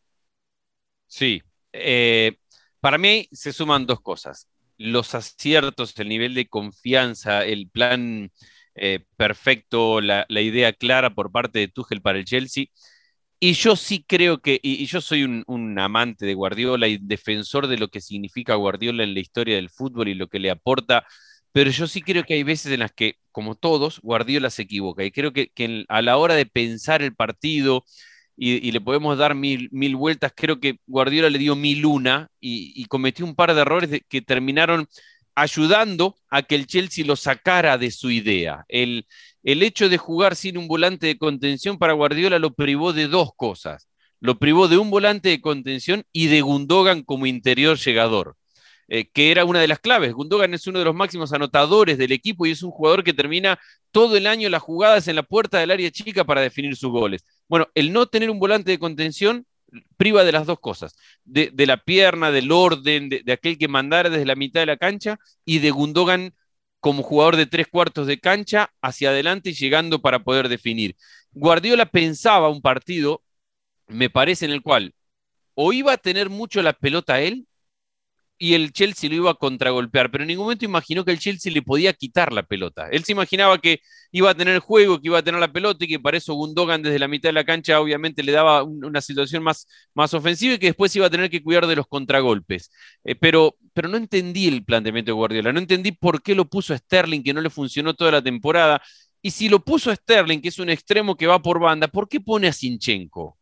[SPEAKER 2] Sí. Eh, para mí se suman dos cosas. Los aciertos, el nivel de confianza, el plan eh, perfecto, la, idea clara por parte de Tuchel para el Chelsea y yo sí creo que, y, yo soy un, amante de Guardiola y defensor de lo que significa Guardiola en la historia del fútbol y lo que le aporta, pero yo sí creo que hay veces en las que, como todos, Guardiola se equivoca. Y creo que, a la hora de pensar el partido y, le podemos dar mil, mil, vueltas, creo que Guardiola le dio mil una y, cometió un par de errores que terminaron ayudando a que el Chelsea lo sacara de su idea. El, el hecho de jugar sin un volante de contención para Guardiola lo privó de dos cosas. Lo privó de un volante de contención y de Gundogan como interior llegador, eh, que era una de las claves. Gundogan es uno de los máximos anotadores del equipo y es un jugador que termina todo el año las jugadas en la puerta del área chica para definir sus goles. Bueno, el no tener un volante de contención priva de las dos cosas, de, la pierna, del orden, de, de, aquel que mandara desde la mitad de la cancha y de Gundogan como jugador de tres cuartos de cancha hacia adelante y llegando para poder definir. Guardiola pensaba un partido, me parece, en el cual o iba a tener mucho la pelota él y el Chelsea lo iba a contragolpear, pero en ningún momento imaginó que el Chelsea le podía quitar la pelota. Él se imaginaba que iba a tener juego, que iba a tener la pelota y que para eso Gundogan desde la mitad de la cancha obviamente le daba una situación más, más ofensiva y que después iba a tener que cuidar de los contragolpes. Eh, pero, pero no entendí el planteamiento de Guardiola, no entendí por qué lo puso a Sterling, que no le funcionó toda la temporada. Y si lo puso a Sterling, que es un extremo que va por banda, ¿por qué pone a Sinchenko?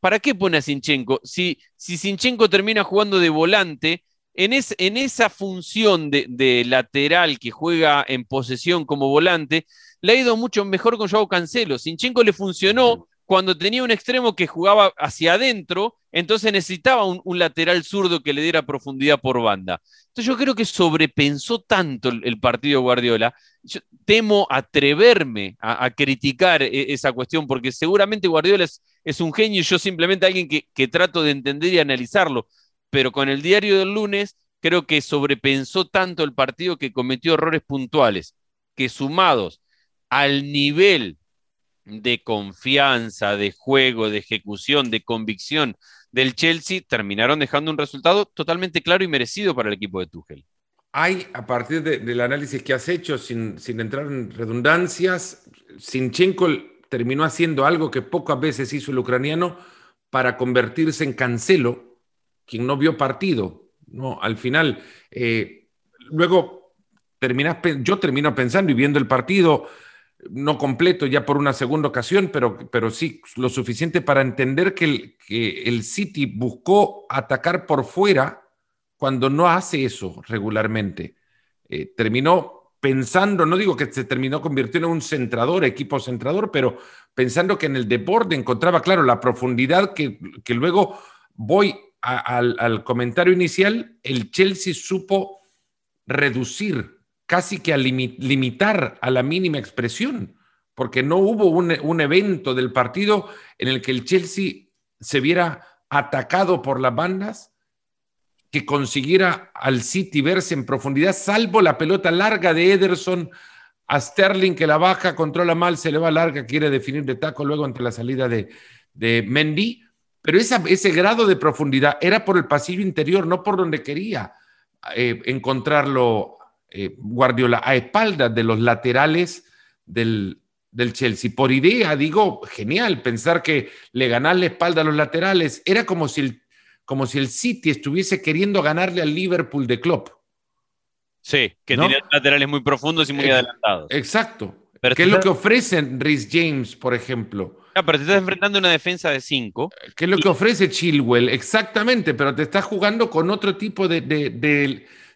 [SPEAKER 2] ¿Para qué pone a Sinchenko? Si, si Sinchenko termina jugando de volante, en, esa función de, lateral que juega en posesión como volante, le ha ido mucho mejor con Joao Cancelo. Sinchenko le funcionó cuando tenía un extremo que jugaba hacia adentro, entonces necesitaba un, lateral zurdo que le diera profundidad por banda. Entonces yo creo que sobrepensó tanto el, partido Guardiola. Yo temo atreverme a, criticar e, esa cuestión, porque seguramente Guardiola es, un genio y yo simplemente alguien que, que trato de entender y analizarlo pero con el diario del lunes creo que sobrepensó tanto el partido que cometió errores puntuales, que sumados al nivel de confianza, de juego, de ejecución, de convicción del Chelsea, terminaron dejando un resultado totalmente claro y merecido para el equipo de Tuchel.
[SPEAKER 1] Hay, a partir del análisis que has hecho, sin, sin entrar en redundancias, Sinchenko terminó haciendo algo que pocas veces hizo el ucraniano para convertirse en cancelo quien no vio partido. No, al final, eh, luego terminas, yo termino pensando y viendo el partido, no completo ya por una segunda ocasión, pero, pero sí lo suficiente para entender que el, que el City buscó atacar por fuera cuando no hace eso regularmente. Eh, terminó pensando, no digo que se terminó convirtiendo en un centrador, equipo centrador, pero pensando que en el deporte encontraba, claro, la profundidad que, que luego voy al, comentario inicial, el Chelsea supo reducir, casi que a limitar a la mínima expresión, porque no hubo un, evento del partido en el que el Chelsea se viera atacado por las bandas, que consiguiera al City verse en profundidad, salvo la pelota larga de Ederson a Sterling que la baja, controla mal, se le va larga, quiere definir de taco luego ante la salida de Mendy, pero ese grado de profundidad era por el pasillo interior, no por donde quería eh, encontrarlo eh, Guardiola, a espaldas de los laterales del, del Chelsea. Por idea, digo, genial, pensar que le ganar la espalda a los laterales era como si el, como si el City estuviese queriendo ganarle al Liverpool de Klopp.
[SPEAKER 2] Sí, que tiene laterales muy profundos y muy adelantados.
[SPEAKER 1] Exacto. ¿Qué es lo que ofrecen Rhys James, por ejemplo?
[SPEAKER 2] Ah, pero te estás enfrentando a una defensa de cinco.
[SPEAKER 1] ¿Qué es lo que ofrece Chilwell? Exactamente, pero te estás jugando con otro tipo de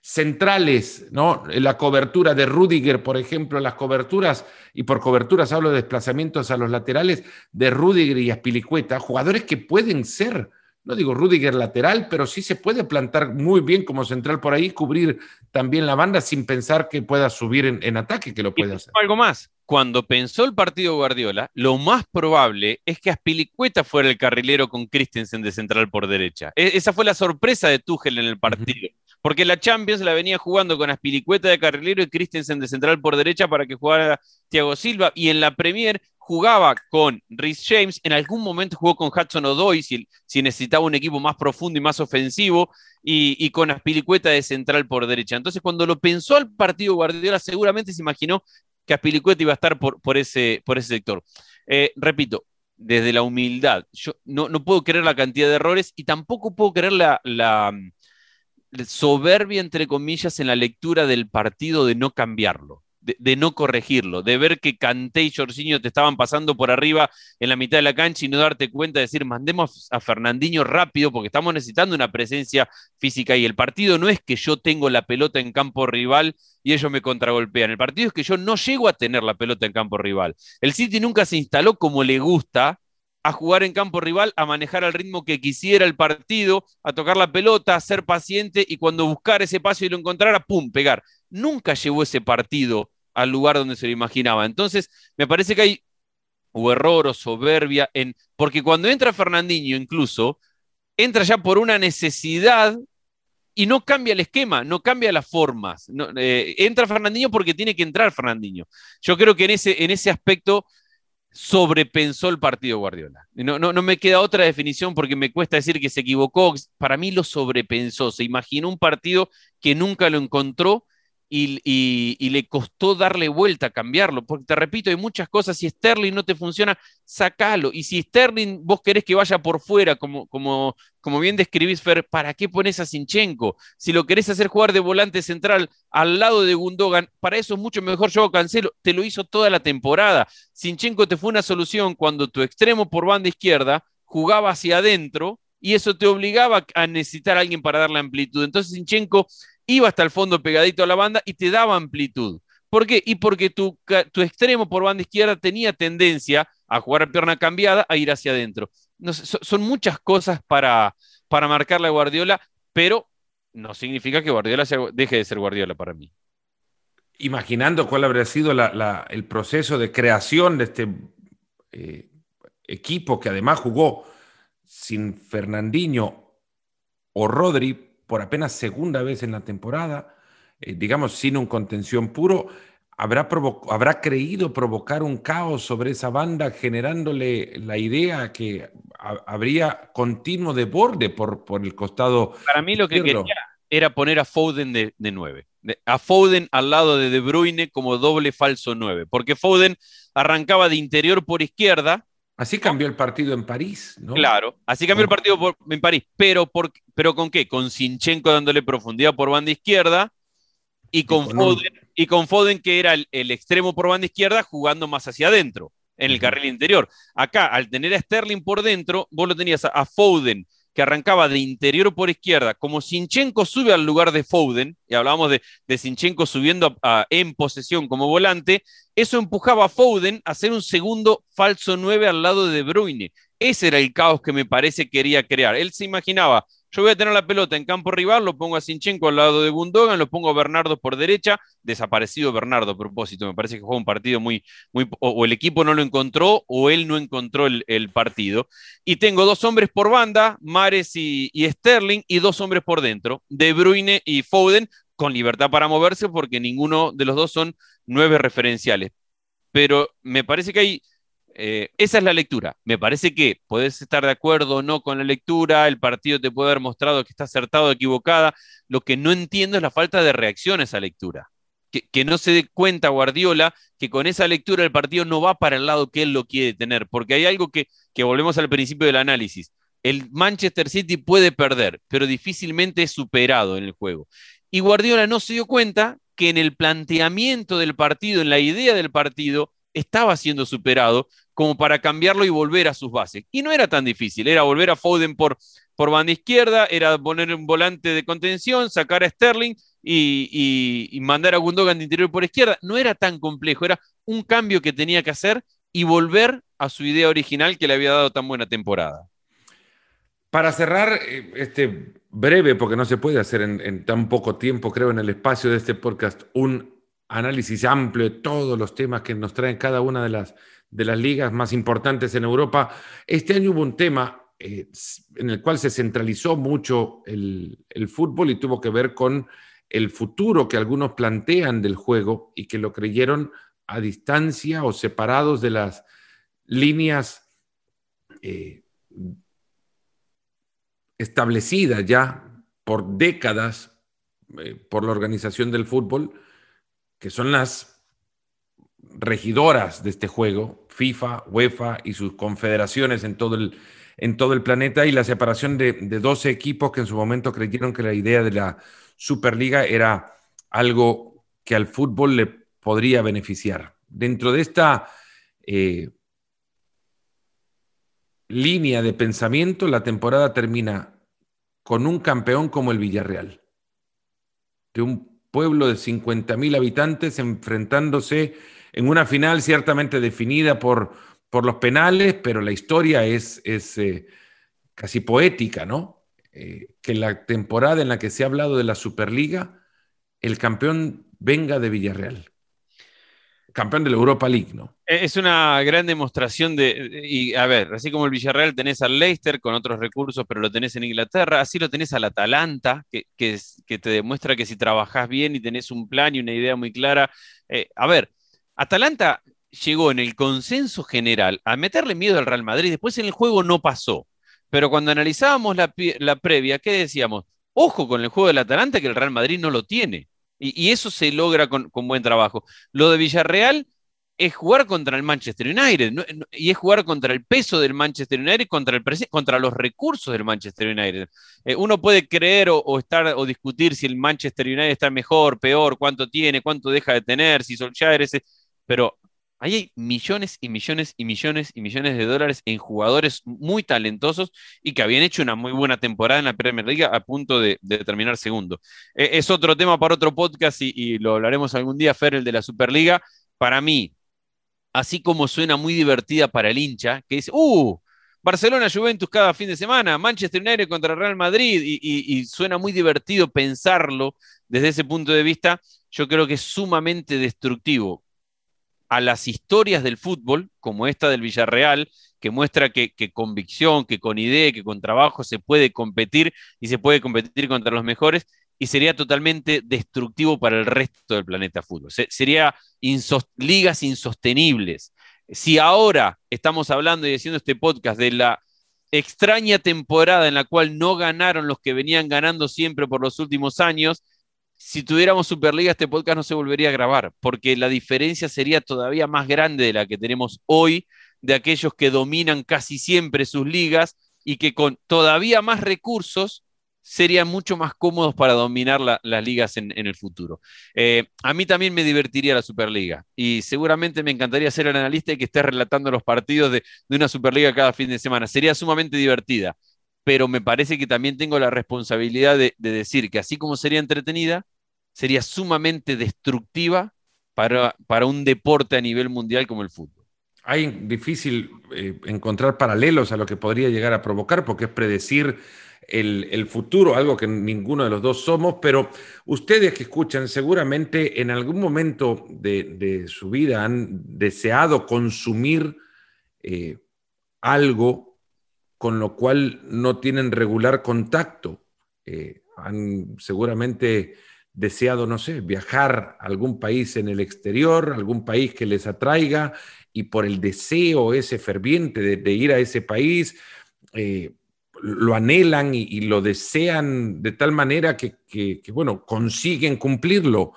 [SPEAKER 1] centrales, ¿no? La cobertura de Rudiger, por ejemplo, las coberturas, y por coberturas hablo de desplazamientos a los laterales de Rudiger y Aspilicueta, jugadores que pueden ser, no digo Rudiger lateral, pero sí se puede plantar muy bien como central por ahí, cubrir también la banda sin pensar que pueda subir en, ataque, que lo puede hacer.
[SPEAKER 2] Algo más, cuando pensó el partido Guardiola, lo más probable es que Aspilicueta fuera el carrilero con Christensen de central por derecha. E, esa fue la sorpresa de Tuchel en el partido. Porque la Champions la venía jugando con Aspilicueta de carrilero y Christensen de central por derecha para que jugara Thiago Silva. Y en la Premier jugaba con Rhys James. En algún momento jugó con Hudson O'Doy si, si, necesitaba un equipo más profundo y más ofensivo. Y, con Aspilicueta de central por derecha. Entonces, cuando lo pensó al partido Guardiola, seguramente se imaginó que Aspilicueta iba a estar por, ese, sector. Eh, repito, desde la humildad, yo no, puedo creer la cantidad de errores y tampoco puedo creer la, la soberbia, entre comillas, en la lectura del partido de no cambiarlo, de, no corregirlo, de ver que Canté y Jorginho te estaban pasando por arriba en la mitad de la cancha y no darte cuenta de decir, mandemos a Fernandinho rápido porque estamos necesitando una presencia física y el partido no es que yo tengo la pelota en campo rival y ellos me contragolpean, el partido es que yo no llego a tener la pelota en campo rival. El City nunca se instaló como le gusta a jugar en campo rival, a manejar al ritmo que quisiera el partido, a tocar la pelota, a ser paciente y cuando buscar ese paso y lo encontrara, ¡pum!, pegar. Nunca llevó ese partido al lugar donde se lo imaginaba. Entonces, me parece que hay o error o soberbia en. Porque cuando entra Fernandinho, incluso, entra ya por una necesidad y no cambia el esquema, no cambia las formas. Eh, entra Fernandinho porque tiene que entrar Fernandinho. Yo creo que en ese, en ese aspecto sobrepensó el partido Guardiola. No, no, no me queda otra definición porque me cuesta decir que se equivocó. Para mí lo sobrepensó. Se imaginó un partido que nunca lo encontró y, le costó darle vuelta, cambiarlo. Porque te repito, hay muchas cosas. Si Sterling no te funciona, sacalo. Y si Sterling vos querés que vaya por fuera, como, como, como bien describís, Fer, ¿para qué pones a Sinchenko? Si lo querés hacer jugar de volante central al lado de Gundogan, para eso es mucho mejor yo Cancelo. Te lo hizo toda la temporada. Sinchenko te fue una solución cuando tu extremo por banda izquierda jugaba hacia adentro y eso te obligaba a necesitar a alguien para darle amplitud. Entonces Sinchenko iba hasta el fondo pegadito a la banda y te daba amplitud. ¿Por qué? Y porque tu, tu extremo por banda izquierda tenía tendencia a jugar a pierna cambiada, a ir hacia adentro. son muchas cosas para, para marcar la Guardiola, pero no significa que Guardiola deje de ser Guardiola para mí.
[SPEAKER 1] Imaginando cuál habría sido el proceso de creación de este eh, equipo que además jugó sin Fernandinho o Rodri por apenas segunda vez en la temporada, eh, digamos, sin un contención puro, habrá, habrá creído provocar un caos sobre esa banda, generándole la idea que habría continuo de borde por, por el costado.
[SPEAKER 2] Para mí lo que quería era poner a Foden de, de 9. A Foden al lado de De Bruyne como doble falso 9, porque Foden arrancaba de interior por izquierda,
[SPEAKER 1] Así cambió el partido en París, ¿no?
[SPEAKER 2] Claro, así cambió el partido en París, pero, por, pero ¿con qué? Con Sinchenko dándole profundidad por banda izquierda y con, Foden, y con Foden, que era el, extremo por banda izquierda, jugando más hacia adentro, en el carril interior. Acá, al tener a Sterling por dentro, vos lo tenías a Foden que arrancaba de interior por izquierda, como Sinchenko sube al lugar de Foden, y hablábamos de, de Sinchenko subiendo en posesión como volante, eso empujaba a Foden a hacer un segundo falso 9 al lado de De Bruyne. Ese era el caos que me parece quería crear. Él se imaginaba Yo voy a tener la pelota en campo rival, lo pongo a Sinchenko al lado de Gundogan, lo pongo a Bernardo por derecha, desaparecido Bernardo a propósito, me parece que juega un partido muy, muy o, el equipo no lo encontró o él no encontró el, partido. Y tengo dos hombres por banda, Mares y, y Sterling, y dos hombres por dentro, De Bruyne y Foden, con libertad para moverse porque ninguno de los dos son nueve referenciales. Pero me parece que hay eh, esa es la lectura. Me parece que puedes estar de acuerdo o no con la lectura, el partido te puede haber mostrado que está acertado o equivocada. Lo que no entiendo es la falta de reacción a esa lectura. Que, no se dé cuenta Guardiola que con esa lectura el partido no va para el lado que él lo quiere tener, porque hay algo que, que volvemos al principio del análisis. El Manchester City puede perder, pero difícilmente es superado en el juego. Y Guardiola no se dio cuenta que en el planteamiento del partido, en la idea del partido, estaba siendo superado como para cambiarlo y volver a sus bases. Y no era tan difícil, era volver a Foden por, por banda izquierda, era poner un volante de contención, sacar a Sterling y, mandar a Gundogan de interior por izquierda. No era tan complejo, era un cambio que tenía que hacer y volver a su idea original que le había dado tan buena temporada.
[SPEAKER 1] Para cerrar, eh, este breve, porque no se puede hacer en, en tan poco tiempo, creo, en el espacio de este podcast, un análisis amplio de todos los temas que nos traen cada una de las, de las ligas más importantes en Europa. Este año hubo un tema eh, en el cual se centralizó mucho el, fútbol y tuvo que ver con el futuro que algunos plantean del juego y que lo creyeron a distancia o separados de las líneas eh, establecidas ya por décadas eh, por la organización del fútbol que son las regidoras de este juego, FIFA, UEFA y sus confederaciones en todo el, en todo el planeta, y la separación de, de 12 equipos que en su momento creyeron que la idea de la Superliga era algo que al fútbol le podría beneficiar. Dentro de esta eh, línea de pensamiento, la temporada termina con un campeón como el Villarreal, de un pueblo de 50.000 habitantes enfrentándose en una final ciertamente definida por, por los penales, pero la historia es, es eh, casi poética, ¿no? Eh, que la temporada en la que se ha hablado de la Superliga, el campeón venga de Villarreal campeón de la Europa League, ¿no?
[SPEAKER 2] E, es una gran demostración de, y a ver, así como el Villarreal tenés al Leicester con otros recursos, pero lo tenés en Inglaterra, así lo tenés al Atalanta, que, que, te demuestra que si trabajás bien y tenés un plan y una idea muy clara, eh, a ver, Atalanta llegó en el consenso general a meterle miedo al Real Madrid, después en el juego no pasó, pero cuando analizábamos la, previa, ¿qué decíamos? Ojo con el juego del Atalanta que el Real Madrid no lo tiene. Y, eso se logra con, buen trabajo. Lo de Villarreal es jugar contra el Manchester United y es jugar contra el peso del Manchester United, contra, contra los recursos del Manchester United. Eh, uno puede creer o, estar o discutir si el Manchester United está mejor, peor, cuánto tiene, cuánto deja de tener, si Solskjaer ese, pero Ahí hay millones y millones y millones y millones de dólares en jugadores muy talentosos y que habían hecho una muy buena temporada en la Premier League a punto de, terminar segundo. E, es otro tema para otro podcast y, lo hablaremos algún día, Fer, el de la Superliga. Para mí, así como suena muy divertida para el hincha, que dice, ¡uh! Barcelona Juventus cada fin de semana, Manchester United contra Real Madrid, y, suena muy divertido pensarlo desde ese punto de vista, yo creo que es sumamente destructivo a las historias del fútbol, como esta del Villarreal, que muestra que, con convicción, que con idea, que con trabajo se puede competir y se puede competir contra los mejores, y sería totalmente destructivo para el resto del planeta fútbol. sería ligas insostenibles. Si ahora estamos hablando y haciendo este podcast de la extraña temporada en la cual no ganaron los que venían ganando siempre por los últimos años, si tuviéramos Superliga, este podcast no se volvería a grabar, porque la diferencia sería todavía más grande de la que tenemos hoy, de aquellos que dominan casi siempre sus ligas y que con todavía más recursos serían mucho más cómodos para dominar las ligas en, el futuro. Eh, a mí también me divertiría la Superliga y seguramente me encantaría ser el analista y que esté relatando los partidos de, una Superliga cada fin de semana. Sería sumamente divertida pero me parece que también tengo la responsabilidad de, decir que así como sería entretenida, sería sumamente destructiva para, para, un deporte a nivel mundial como el fútbol.
[SPEAKER 1] Hay difícil eh, encontrar paralelos a lo que podría llegar a provocar, porque es predecir el, futuro, algo que ninguno de los dos somos, pero ustedes que escuchan seguramente en algún momento de, su vida han deseado consumir eh, algo con lo cual no tienen regular contacto. Eh, han seguramente deseado, no sé, viajar a algún país en el exterior, algún país que les atraiga y por el deseo ese ferviente de, ir a ese país, eh, lo anhelan y, lo desean de tal manera que, bueno, consiguen cumplirlo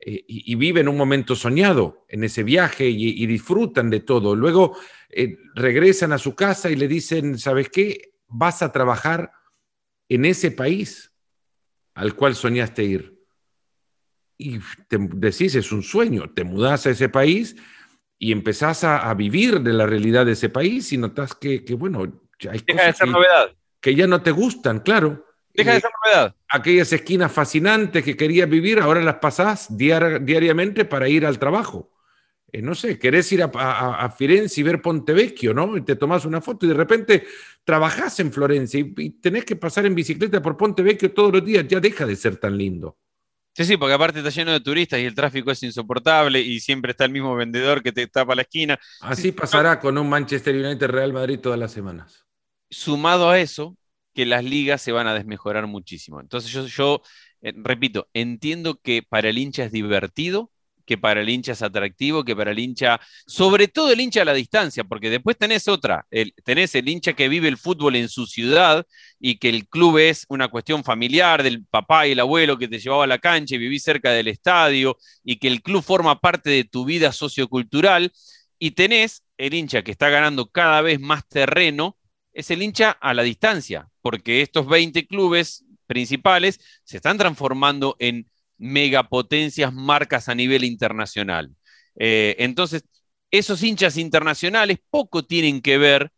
[SPEAKER 1] eh, y, viven un momento soñado en ese viaje y, disfrutan de todo. Luego eh, regresan a su casa y le dicen, ¿sabes qué? Vas a trabajar en ese país al cual soñaste ir. Y te decís, es un sueño, te mudás a ese país y empezás a, vivir de la realidad de ese país y notas que, bueno,
[SPEAKER 2] hay Deja de ser novedad
[SPEAKER 1] que ya no te gustan, claro.
[SPEAKER 2] Deja de ser novedad.
[SPEAKER 1] Aquellas esquinas fascinantes que querías vivir, ahora las pasás diariamente para ir al trabajo. Eh, no sé, querés ir a, a, Firenze y ver Pontevecchio, ¿no? Y te tomás una foto y de repente trabajás en Florencia y, tenés que pasar en bicicleta por Pontevecchio todos los días, ya deja de ser tan lindo.
[SPEAKER 2] Sí, sí, porque aparte está lleno de turistas y el tráfico es insoportable y siempre está el mismo vendedor que te tapa la esquina.
[SPEAKER 1] Así pasará con un Manchester United Real Madrid todas las semanas
[SPEAKER 2] sumado a eso, que las ligas se van a desmejorar muchísimo. Entonces yo, yo eh, repito, entiendo que para el hincha es divertido, que para el hincha es atractivo, que para el hincha, sobre todo el hincha a la distancia, porque después tenés otra, tenés el hincha que vive el fútbol en su ciudad y que el club es una cuestión familiar del papá y el abuelo que te llevaba a la cancha y vivís cerca del estadio y que el club forma parte de tu vida sociocultural y tenés el hincha que está ganando cada vez más terreno es el hincha a la distancia, porque estos 20 clubes principales se están transformando en megapotencias marcas a nivel internacional. Eh, entonces, esos hinchas internacionales poco tienen que ver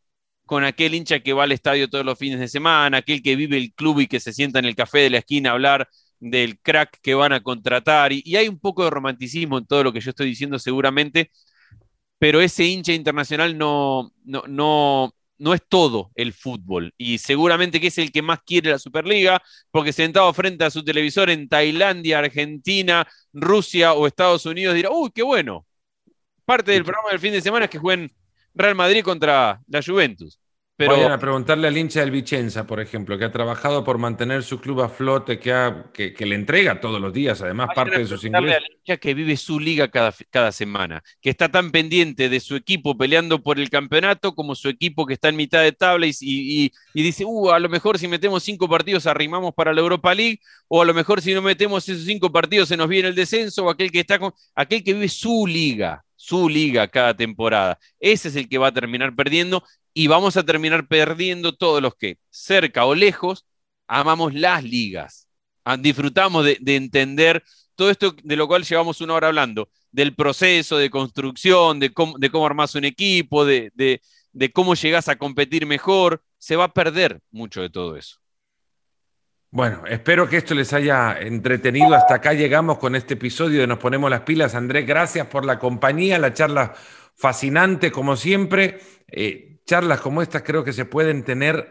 [SPEAKER 2] con aquel hincha que va al estadio todos los fines de semana, aquel que vive el club y que se sienta en el café de la esquina a hablar del crack que van a contratar. Y, y hay un poco de romanticismo en todo lo que yo estoy diciendo seguramente, pero ese hincha internacional no, no, no, no es todo el fútbol y seguramente que es el que más quiere la Superliga porque sentado frente a su televisor en Tailandia, Argentina, Rusia o Estados Unidos dirá, uy, qué bueno. Parte del programa del fin de semana es que jueguen Real Madrid contra la Juventus.
[SPEAKER 1] Pero... Vayan a preguntarle al hincha del Vicenza, por ejemplo, que ha trabajado por mantener su club a flote, que, ha, que, le entrega todos los días, además, parte de sus ingresos. Al
[SPEAKER 2] hincha que vive su liga cada, cada semana, que está tan pendiente de su equipo peleando por el campeonato como su equipo que está en mitad de tabla y, y, y dice, uh, a lo mejor si metemos cinco partidos arrimamos para la Europa League, o a lo mejor si no metemos esos cinco partidos se nos viene el descenso, o aquel que está con, aquel que vive su liga su liga cada temporada. Ese es el que va a terminar perdiendo y vamos a terminar perdiendo todos los que, cerca o lejos, amamos las ligas. Ah, disfrutamos de, entender todo esto de lo cual llevamos una hora hablando, del proceso de construcción, de cómo, de cómo armas un equipo, de, de cómo llegas a competir mejor. Se va a perder mucho de todo eso.
[SPEAKER 1] Bueno, espero que esto les haya entretenido. Hasta acá llegamos con este episodio de Nos Ponemos las Pilas. Andrés, gracias por la compañía, la charla fascinante como siempre. Eh, charlas como estas creo que se pueden tener,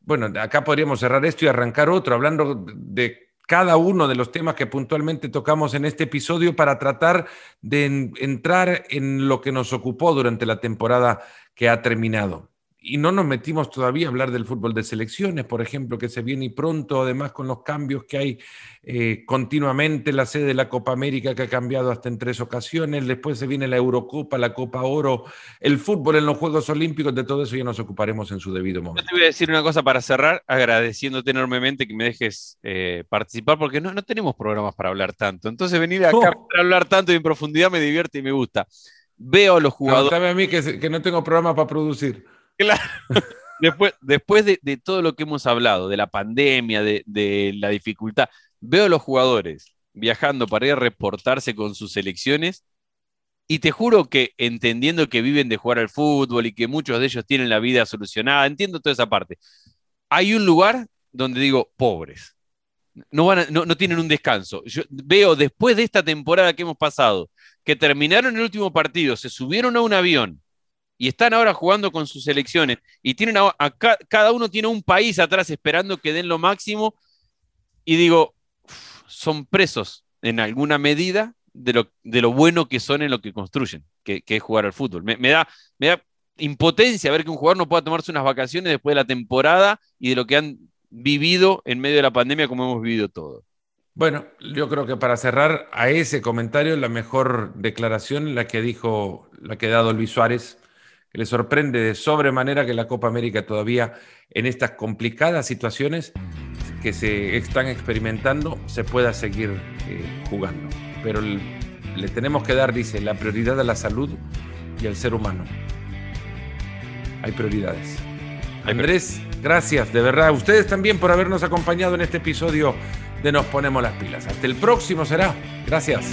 [SPEAKER 1] bueno, acá podríamos cerrar esto y arrancar otro, hablando de cada uno de los temas que puntualmente tocamos en este episodio para tratar de entrar en lo que nos ocupó durante la temporada que ha terminado y no nos metimos todavía a hablar del fútbol de selecciones, por ejemplo, que se viene y pronto, además con los cambios que hay eh, continuamente, la sede de la Copa América que ha cambiado hasta en tres ocasiones, después se viene la Eurocopa, la Copa Oro, el fútbol en los Juegos Olímpicos, de todo eso ya nos ocuparemos en su debido momento.
[SPEAKER 2] Yo te voy a decir una cosa para cerrar, agradeciéndote enormemente que me dejes eh, participar, porque no, no tenemos programas para hablar tanto, entonces venir acá para hablar tanto y en profundidad me divierte y me gusta. Veo a los jugadores...
[SPEAKER 1] No, a mí que, que no tengo programa para producir.
[SPEAKER 2] Claro. [LAUGHS] Después, después de, todo lo que hemos hablado, de la pandemia, de, la dificultad, veo a los jugadores viajando para ir a reportarse con sus selecciones y te juro que entendiendo que viven de jugar al fútbol y que muchos de ellos tienen la vida solucionada, entiendo toda esa parte. Hay un lugar donde digo, pobres, no, van no, no, tienen un descanso. Yo veo después de esta temporada que hemos pasado, que terminaron el último partido, se subieron a un avión y están ahora jugando con sus selecciones y tienen a, cada uno tiene un país atrás esperando que den lo máximo y digo, son presos en alguna medida de lo, de lo bueno que son en lo que construyen, que, es jugar al fútbol. Me, da, me da impotencia ver que un jugador no pueda tomarse unas vacaciones después de la temporada y de lo que han vivido en medio de la pandemia como hemos vivido todos.
[SPEAKER 1] Bueno, yo creo que para cerrar a ese comentario, la mejor declaración, la que dijo, la que ha dado Luis Suárez, que le sorprende de sobremanera que la Copa América todavía en estas complicadas situaciones que se están experimentando se pueda seguir eh, jugando. Pero le tenemos que dar, dice, la prioridad a la salud y al ser humano. Hay prioridades. Andrés, gracias, de verdad. Ustedes también por habernos acompañado en este episodio de Nos Ponemos las Pilas. Hasta el próximo será. Gracias.